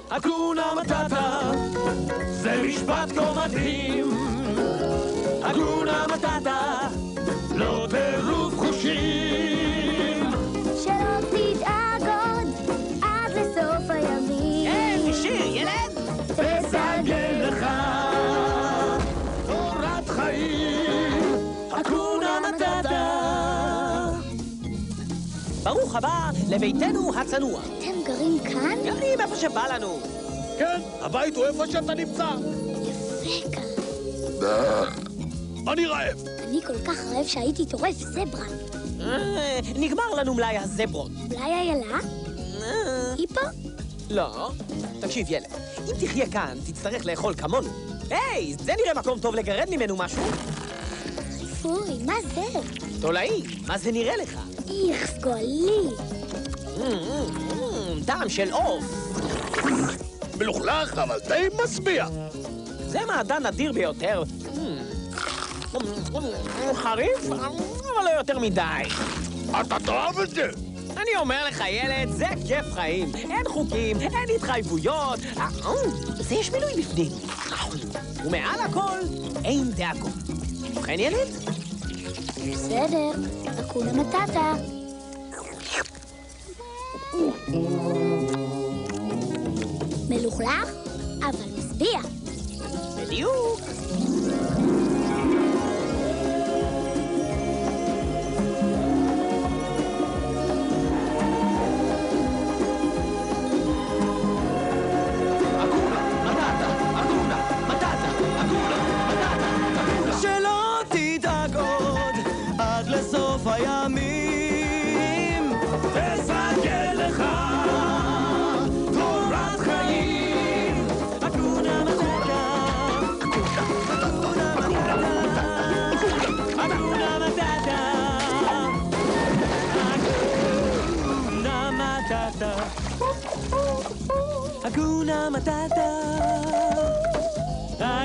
אקונה מטאטה, זה משפט כה מדהים. אקונה מטאטה,
לא טירוף חושים.
שלא תדאג עוד עד לסוף הימים.
אין, שיר, ילד!
תסגל לך תורת חיים.
אקונה מטאטה. ברוך הבא לביתנו הצנוע.
גרים כאן?
גרים איפה שבא לנו.
כן, הבית הוא איפה שאתה נמצא.
יפה כאן.
אני רעב.
אני כל כך רעב שהייתי טורף זברה.
אה, נגמר לנו מלאי הזברות.
אולי איילה? היא פה?
לא. תקשיב, ילד, אם תחיה כאן, תצטרך לאכול כמונו. היי, זה נראה מקום טוב לגרד ממנו משהו.
פוי, מה זה?
תולעי, מה זה נראה לך?
איך
טעם של עוף.
מלוכלך, אבל די משביע.
זה מעדן נדיר ביותר. חריף, אבל לא יותר מדי.
אתה תאהב את זה.
אני אומר לך, ילד, זה כיף חיים. אין חוקים, אין התחייבויות. זה יש מילוי בפנים. ומעל הכל, אין דאגות. ובכן, ילד?
בסדר, אקונה מטאטה. מלוכלך, אבל משביע.
בדיוק.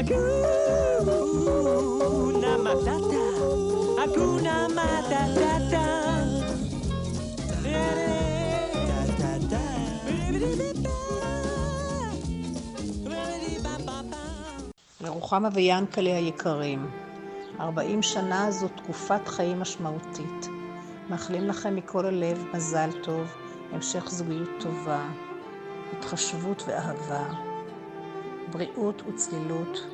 אקונה מטאטה. אקונה מטאטה.
לרוחמה ויענקלה היקרים, 40 שנה זו תקופת חיים משמעותית. מאחלים לכם מכל הלב מזל טוב, המשך זוגיות טובה, התחשבות ואהבה, בריאות וצלילות,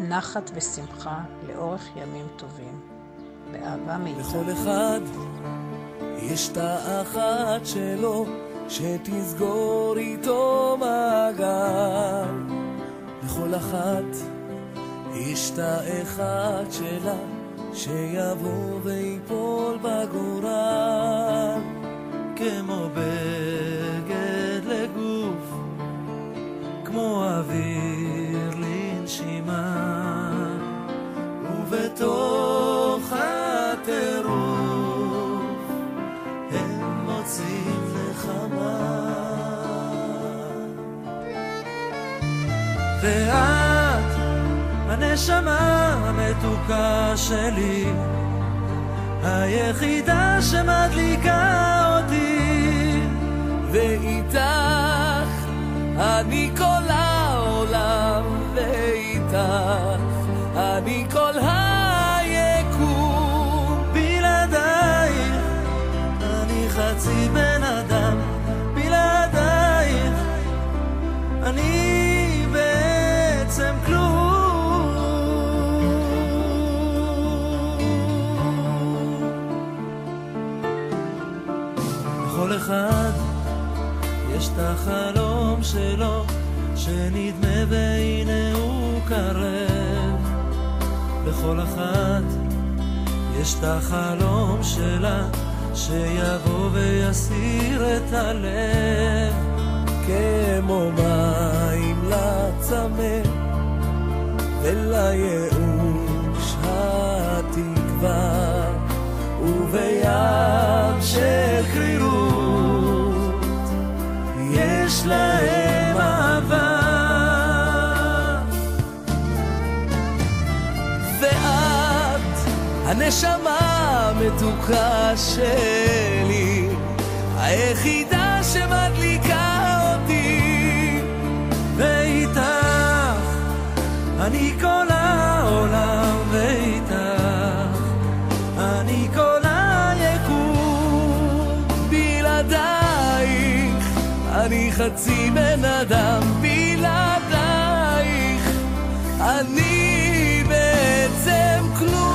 נחת ושמחה לאורך ימים טובים. באהבה מאיתנו.
לכל אחד יש תא אחת שלו, שתסגור איתו מעגל. לכל אחת יש תא אחד שלה, שיבוא ויפול בגורל. כמו בגד לגוף, כמו אוויר לנשימה, ובתוך הטירוף הם מוצאים נחמה. ואת, הנשמה המתוקה שלי, היחידה שמדליקה אותי, ואיתך אני כל ואיתך אני כל היקום. בלעדייך אני חצי בן אדם, בלעדייך אני בעצם כלום. לכל אחד יש את החלום שלו, שנדמה והנה הוא קרב. לכל אחת יש את החלום שלה, שיבוא ויסיר את הלב, כמו מים לצמא, ולייאוש התקווה, ובים של קרירות יש להם הנשמה המתוקה שלי, היחידה שמדליקה אותי, ואיתך אני כל העולם, ואיתך אני כל היקום, בלעדייך אני חצי בן אדם, בלעדייך אני בעצם ואת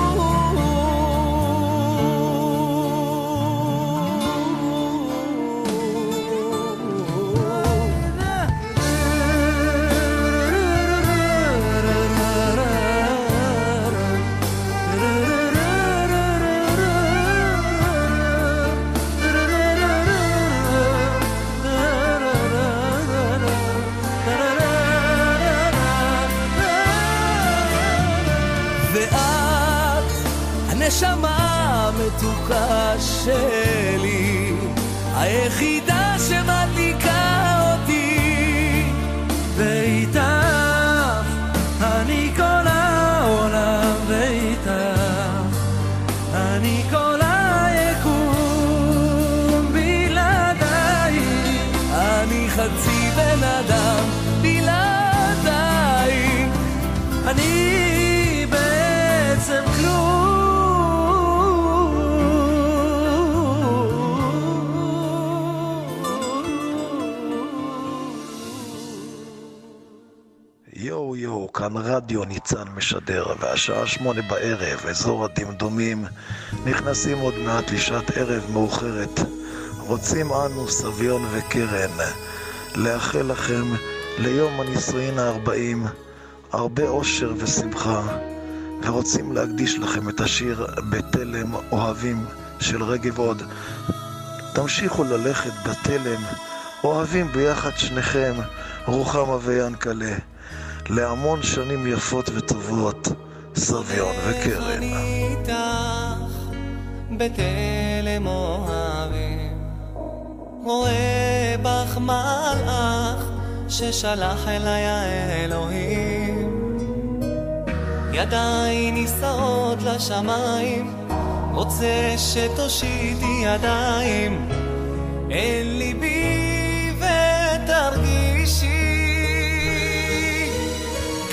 כאן רדיו ניצן משדר, והשעה שמונה בערב, אזור הדמדומים, נכנסים עוד מעט לשעת ערב מאוחרת. רוצים אנו, סביון וקרן, לאחל לכם ליום הנישואין הארבעים הרבה אושר ושמחה, ורוצים להקדיש לכם את השיר בתלם אוהבים של רגב עוד. תמשיכו ללכת בתלם, אוהבים ביחד שניכם, רוחמה ויענקלה. להמון שנים יפות וטובות, סביון וקרן.
רואה בך מלאך ששלח אליי האלוהים. ידיי נישאות לשמיים, רוצה שתושיטי ידיים אל ליבי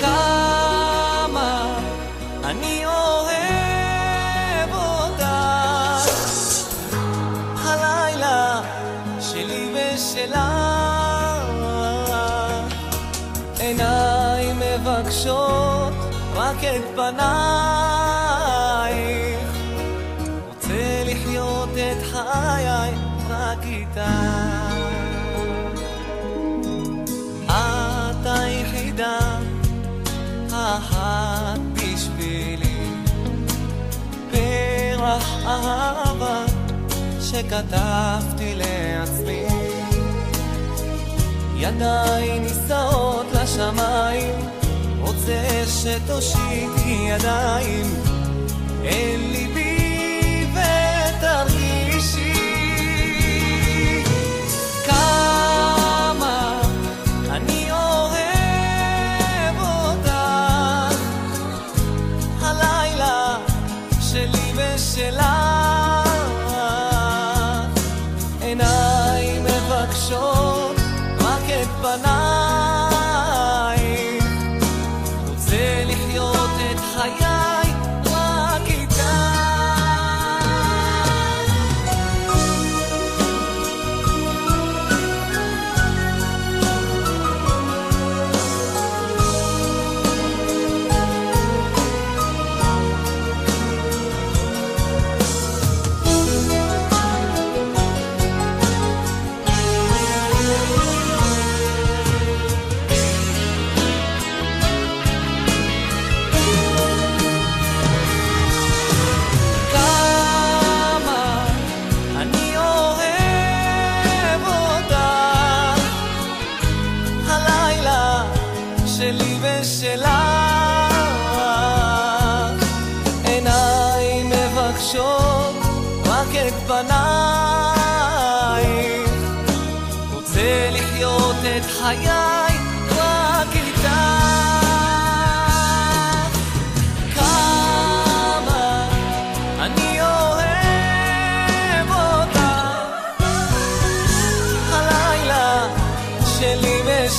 כמה אני
מבקשות רק את פניי. אהבה שכתבתי לעצמי. ידיי נישאות לשמיים רוצה שתושיטי ידיים. אל ליבי ותרגישי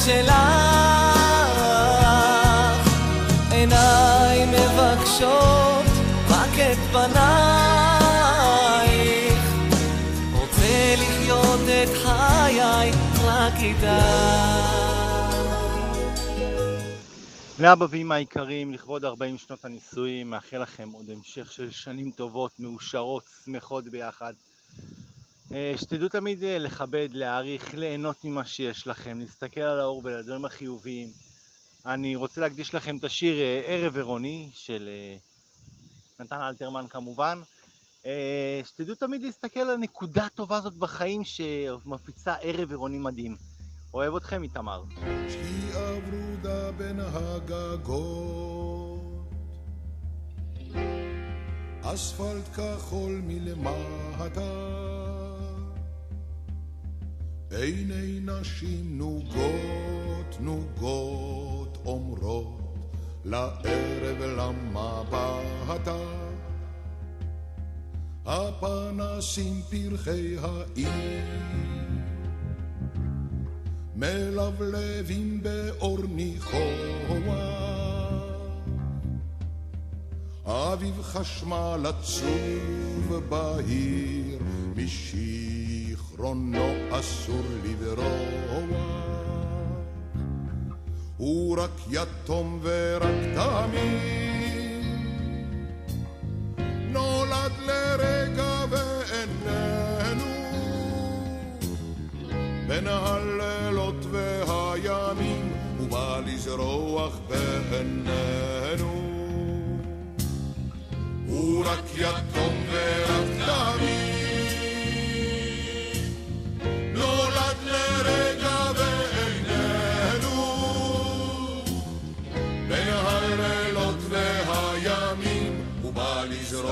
ושלך עיניי מבקשות רק את פנייך. רוצה לחיות את חיי רק איתך.
לאבא ואמא היקרים, לכבוד 40 שנות הנישואים, מאחל לכם עוד המשך של שנים טובות, מאושרות, שמחות ביחד. אה, שתדעו תמיד אה, לכבד, להעריך, ליהנות ממה שיש לכם, להסתכל על האור ולדברים החיוביים. אני רוצה להקדיש לכם את השיר אה, ערב עירוני של נתן אלתרמן כמובן. שתדעו תמיד להסתכל על הנקודה הטובה הזאת בחיים שמפיצה ערב עירוני מדהים. אוהב אתכם, איתמר.
אספלט כחול מלמטה, עיני נשים נוגות נוגות אומרות לערב למבטה. הפנסים פרחי העיר מלבלבים באור ניחוח. אביב חשמל עצוב בהיר, משיכרונו אסור לברוח. הוא רק יתום ורק תמים, נולד לרגע ואיננו. בין הלילות והימים הוא בא לזרוח בעינינו. הוא רק יתום ורק תמים,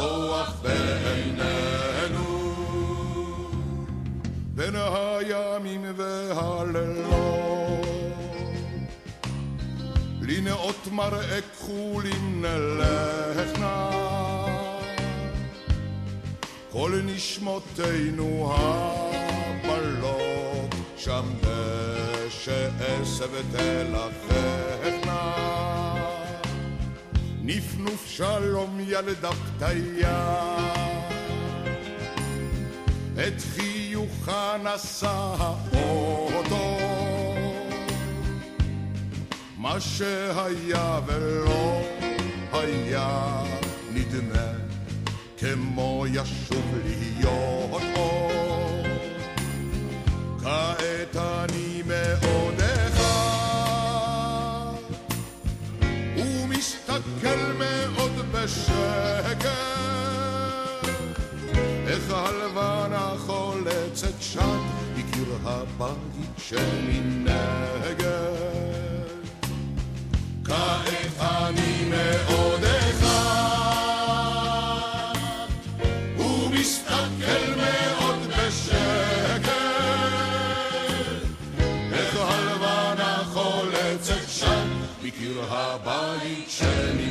לזרוח בעינינו. בין הימים והלילות. לנאות מראה כחולים נלך נא, כל נשמותינו הבלות, שם דשא עשב תלככנה. נפנוף שלום ילדה פתיה, את חיוכה נשא האוטו. מה שהיה ולא היה נדמה כמו ישוב להיות בשקט איך הלבנה חולצת שט מקיר הבית שמנגד כעת אני מאוד אחד ומסתכל מאוד בשקט איך הלבנה חולצת שם מקיר הבית שמנגד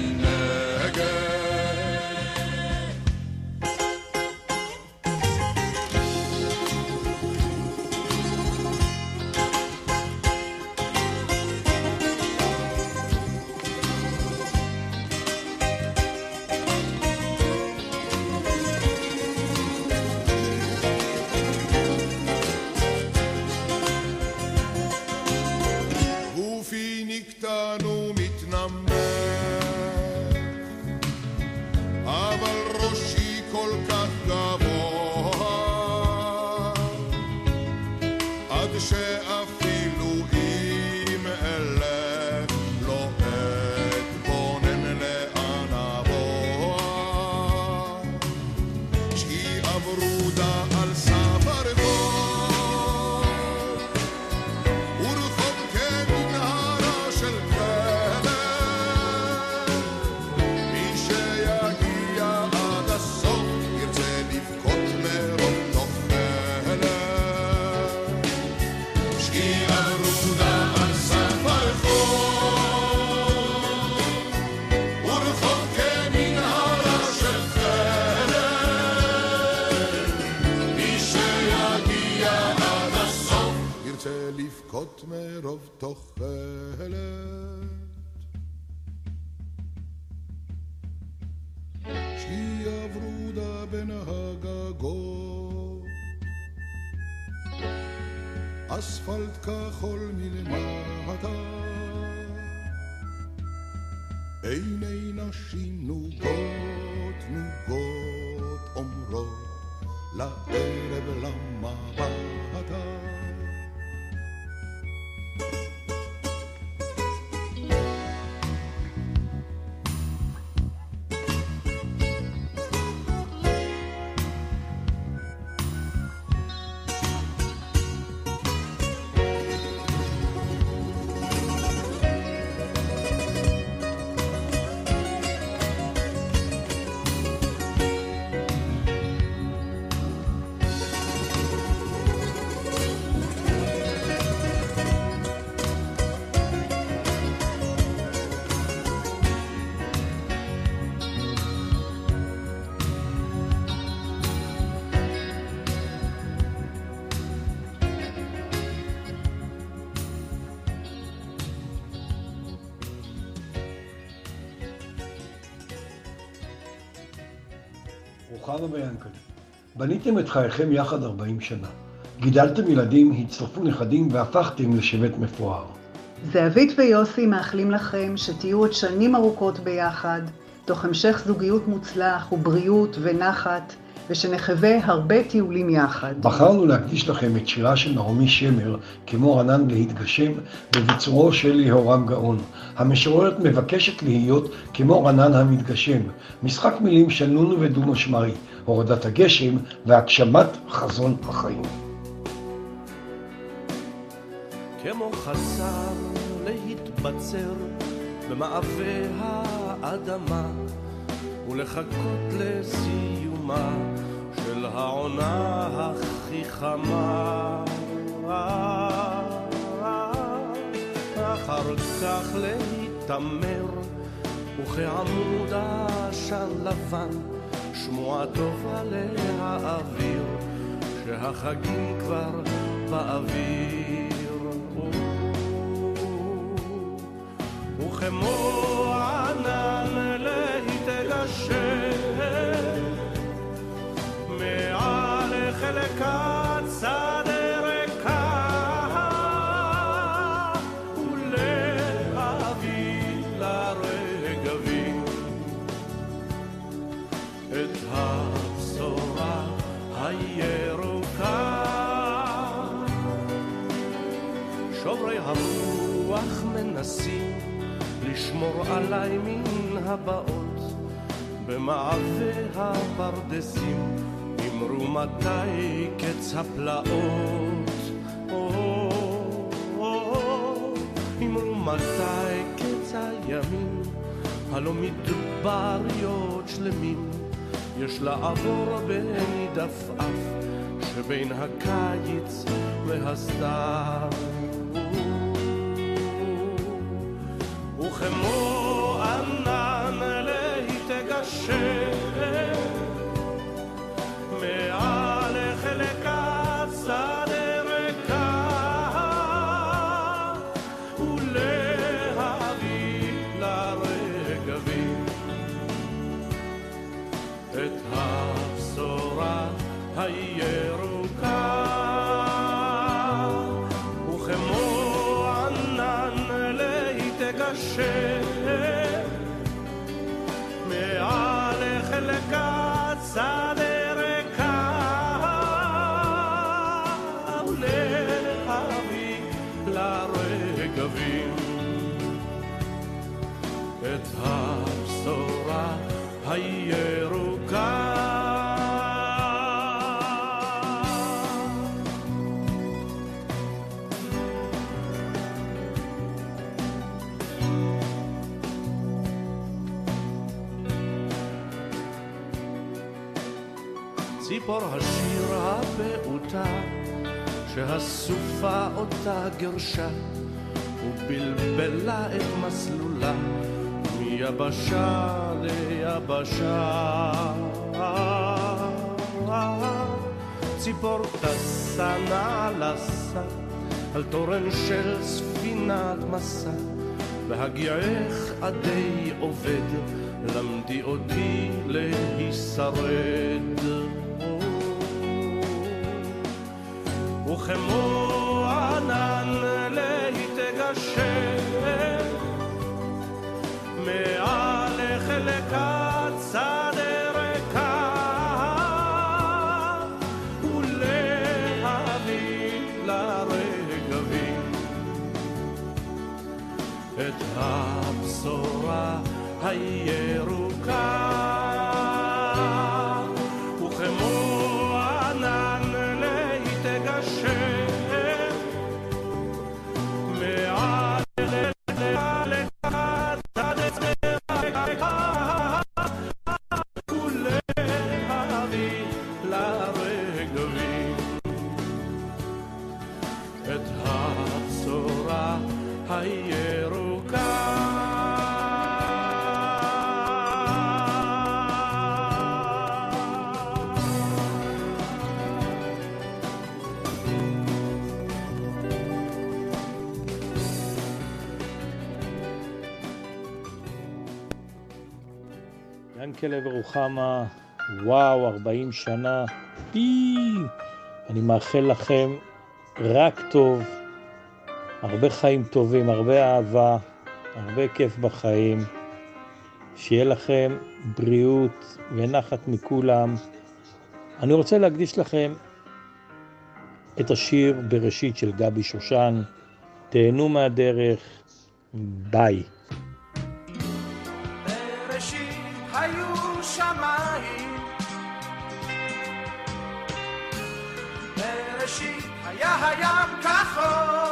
לבכות מרוב תוחלת. שקיעה ורודה בין הגגות, אספלט כחול מלמטה, עיני נשים נוגות נוגות אומרות לערב למבטה.
רוחמה ויענקלה, בניתם את חייכם יחד 40 שנה. גידלתם ילדים, הצטרפו נכדים והפכתם לשבט מפואר.
זהבית ויוסי מאחלים לכם שתהיו עוד שנים ארוכות ביחד, תוך המשך זוגיות מוצלח ובריאות ונחת, ושנחווה הרבה טיולים יחד.
בחרנו להקדיש לכם את שירה של נעמי שמר, כמו רנן להתגשם, בביצורו של יהורם גאון. המשוררת מבקשת להיות כמו רנן המתגשם, משחק מילים שנון ודו-משמעי, הורדת הגשם והגשמת חזון החיים.
כמו חסר להתבצר במעבה האדמה ולחכות לסיומה של העונה הכי חמה. אחר כך להתעמר וכעמוד עשן לבן שמועה טובה להעביר שהחגים כבר באוויר וכמו ענן להתגשם הרוח מנסים לשמור עליי מן הבאות במעבה הפרדסים אמרו מתי קץ הפלאות? אמרו מתי קץ הימים? הלא מדבריות שלמים. יש לעבור בין דפאף שבין הקיץ והסתיו הפעוטה שהסופה אותה גרשה ובלבלה את מסלולה מיבשה ליבשה. ציפור טסה נעלסה על תורן של ספינת מסע בהגיעך עדי עובד למדי אותי להישרד וכמו ענן להתגשר מעל חלקת שדה ריקה ולהביא לרגבים את הבשורה הירוקה
ינקלה ורוחמה, וואו, 40 שנה. פי! אני מאחל לכם רק טוב, הרבה חיים טובים, הרבה אהבה, הרבה כיף בחיים. שיהיה לכם בריאות ונחת מכולם. אני רוצה להקדיש לכם את השיר בראשית של גבי שושן. תהנו מהדרך, ביי.
היה הים כחול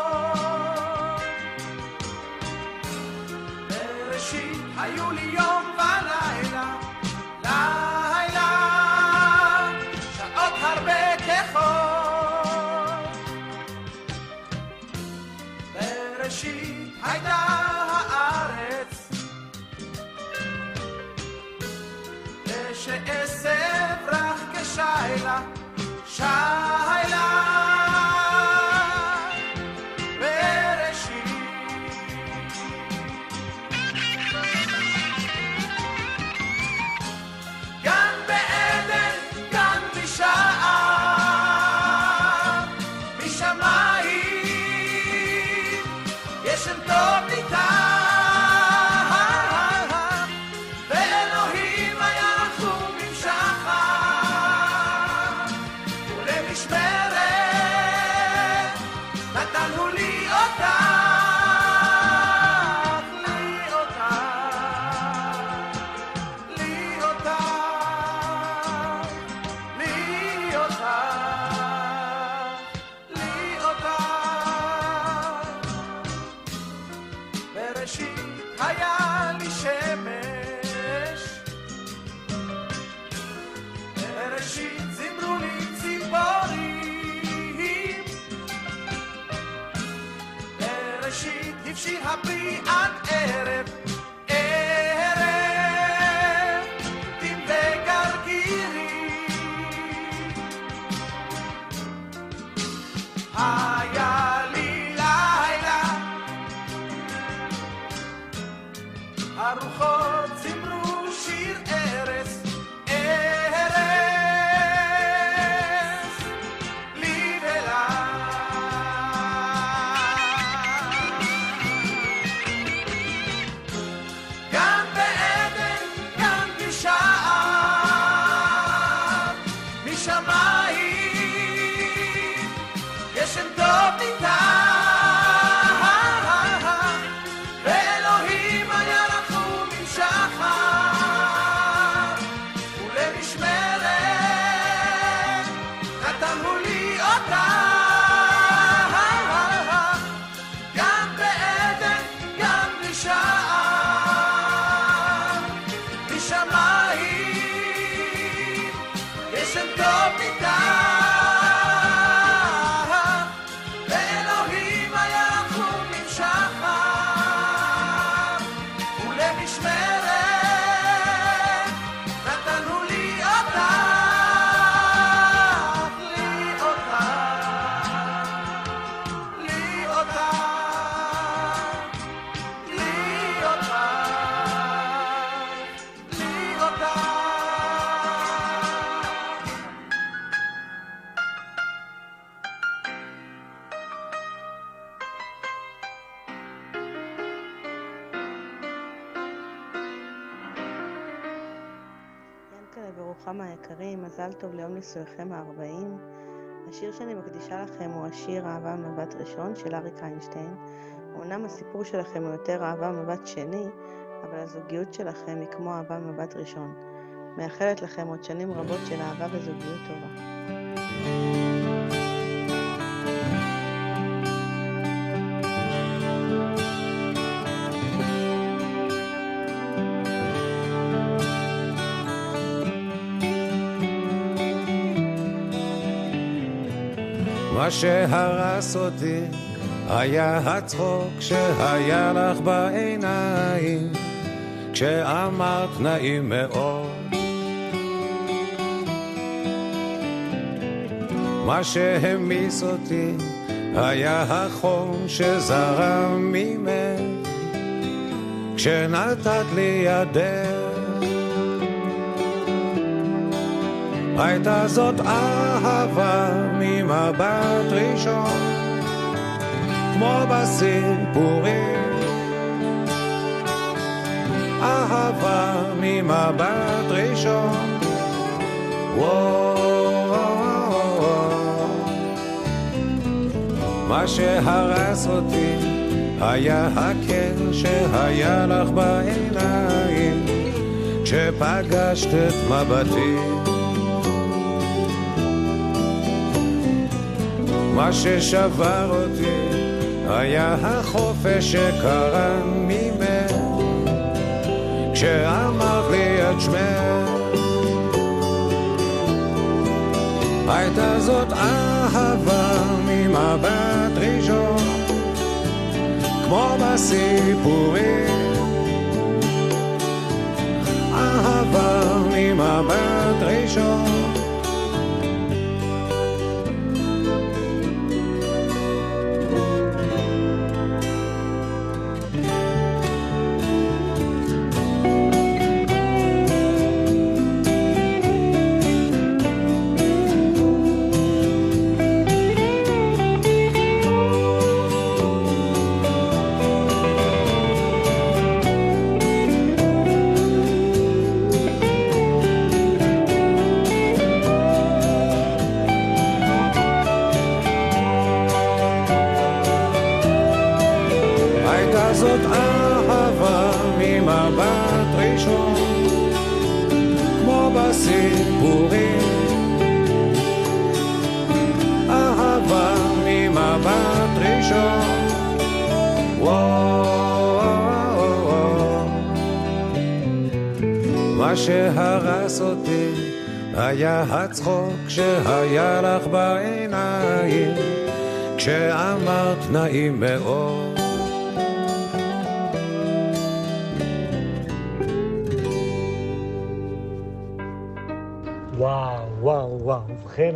chamar. מזל טוב ליום נישואיכם הארבעים. השיר שאני מקדישה לכם הוא השיר אהבה מבט ראשון של אריק איינשטיין. אמנם הסיפור שלכם הוא יותר אהבה מבט שני, אבל הזוגיות שלכם היא כמו אהבה מבט ראשון. מאחלת לכם עוד שנים רבות של אהבה וזוגיות טובה.
שהרס אותי היה הצחוק שהיה לך בעיניים כשאמרת נעים מאוד. מה שהמיס אותי היה החום שזרם ממך כשנתת לי ידך הייתה זאת אהבה ממבט ראשון, כמו בסיפורים. אהבה ממבט ראשון, וואו. מה שהרס אותי היה הקר שהיה לך בעיניים, כשפגשת את מבטי. מה ששבר אותי היה החופש שקרן ממך. כשאמרת לי את שמך הייתה זאת אהבה ממבט ראשון כמו בסיפורים. אהבה ממבט ראשון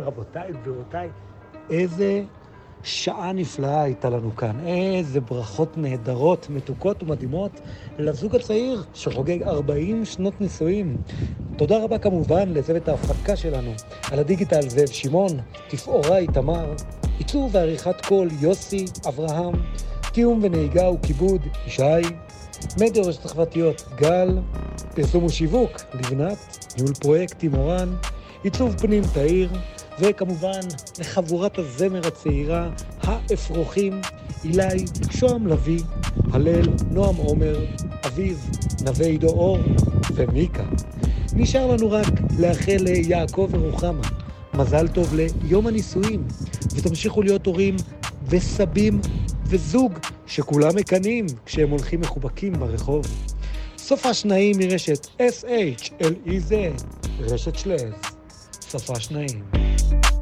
רבותיי וגבירותיי, איזה שעה נפלאה הייתה לנו כאן. איזה ברכות נהדרות, מתוקות ומדהימות לזוג הצעיר שחוגג 40 שנות נישואים. תודה רבה כמובן לצוות ההפקה שלנו, על הדיגיטל זאב שמעון, תפאורה איתמר, עיצוב ועריכת קול יוסי אברהם, תיאום ונהיגה וכיבוד ישי, מדיה רשת חברתיות גל, פרסום ושיווק לבנת, ניהול פרויקט מורן, עיצוב פנים תאיר, וכמובן לחבורת הזמר הצעירה, האפרוחים, אילי, שוהם לביא, הלל, נועם עומר, אביב, נווה עידו אור ומיקה. נשאר לנו רק לאחל ליעקב ורוחמה מזל טוב ליום הנישואים, ותמשיכו להיות הורים וסבים וזוג שכולם מקנאים כשהם הולכים מחובקים ברחוב. סופה שנאים מרשת SHLEZ, רשת שלז. Hasta flash nem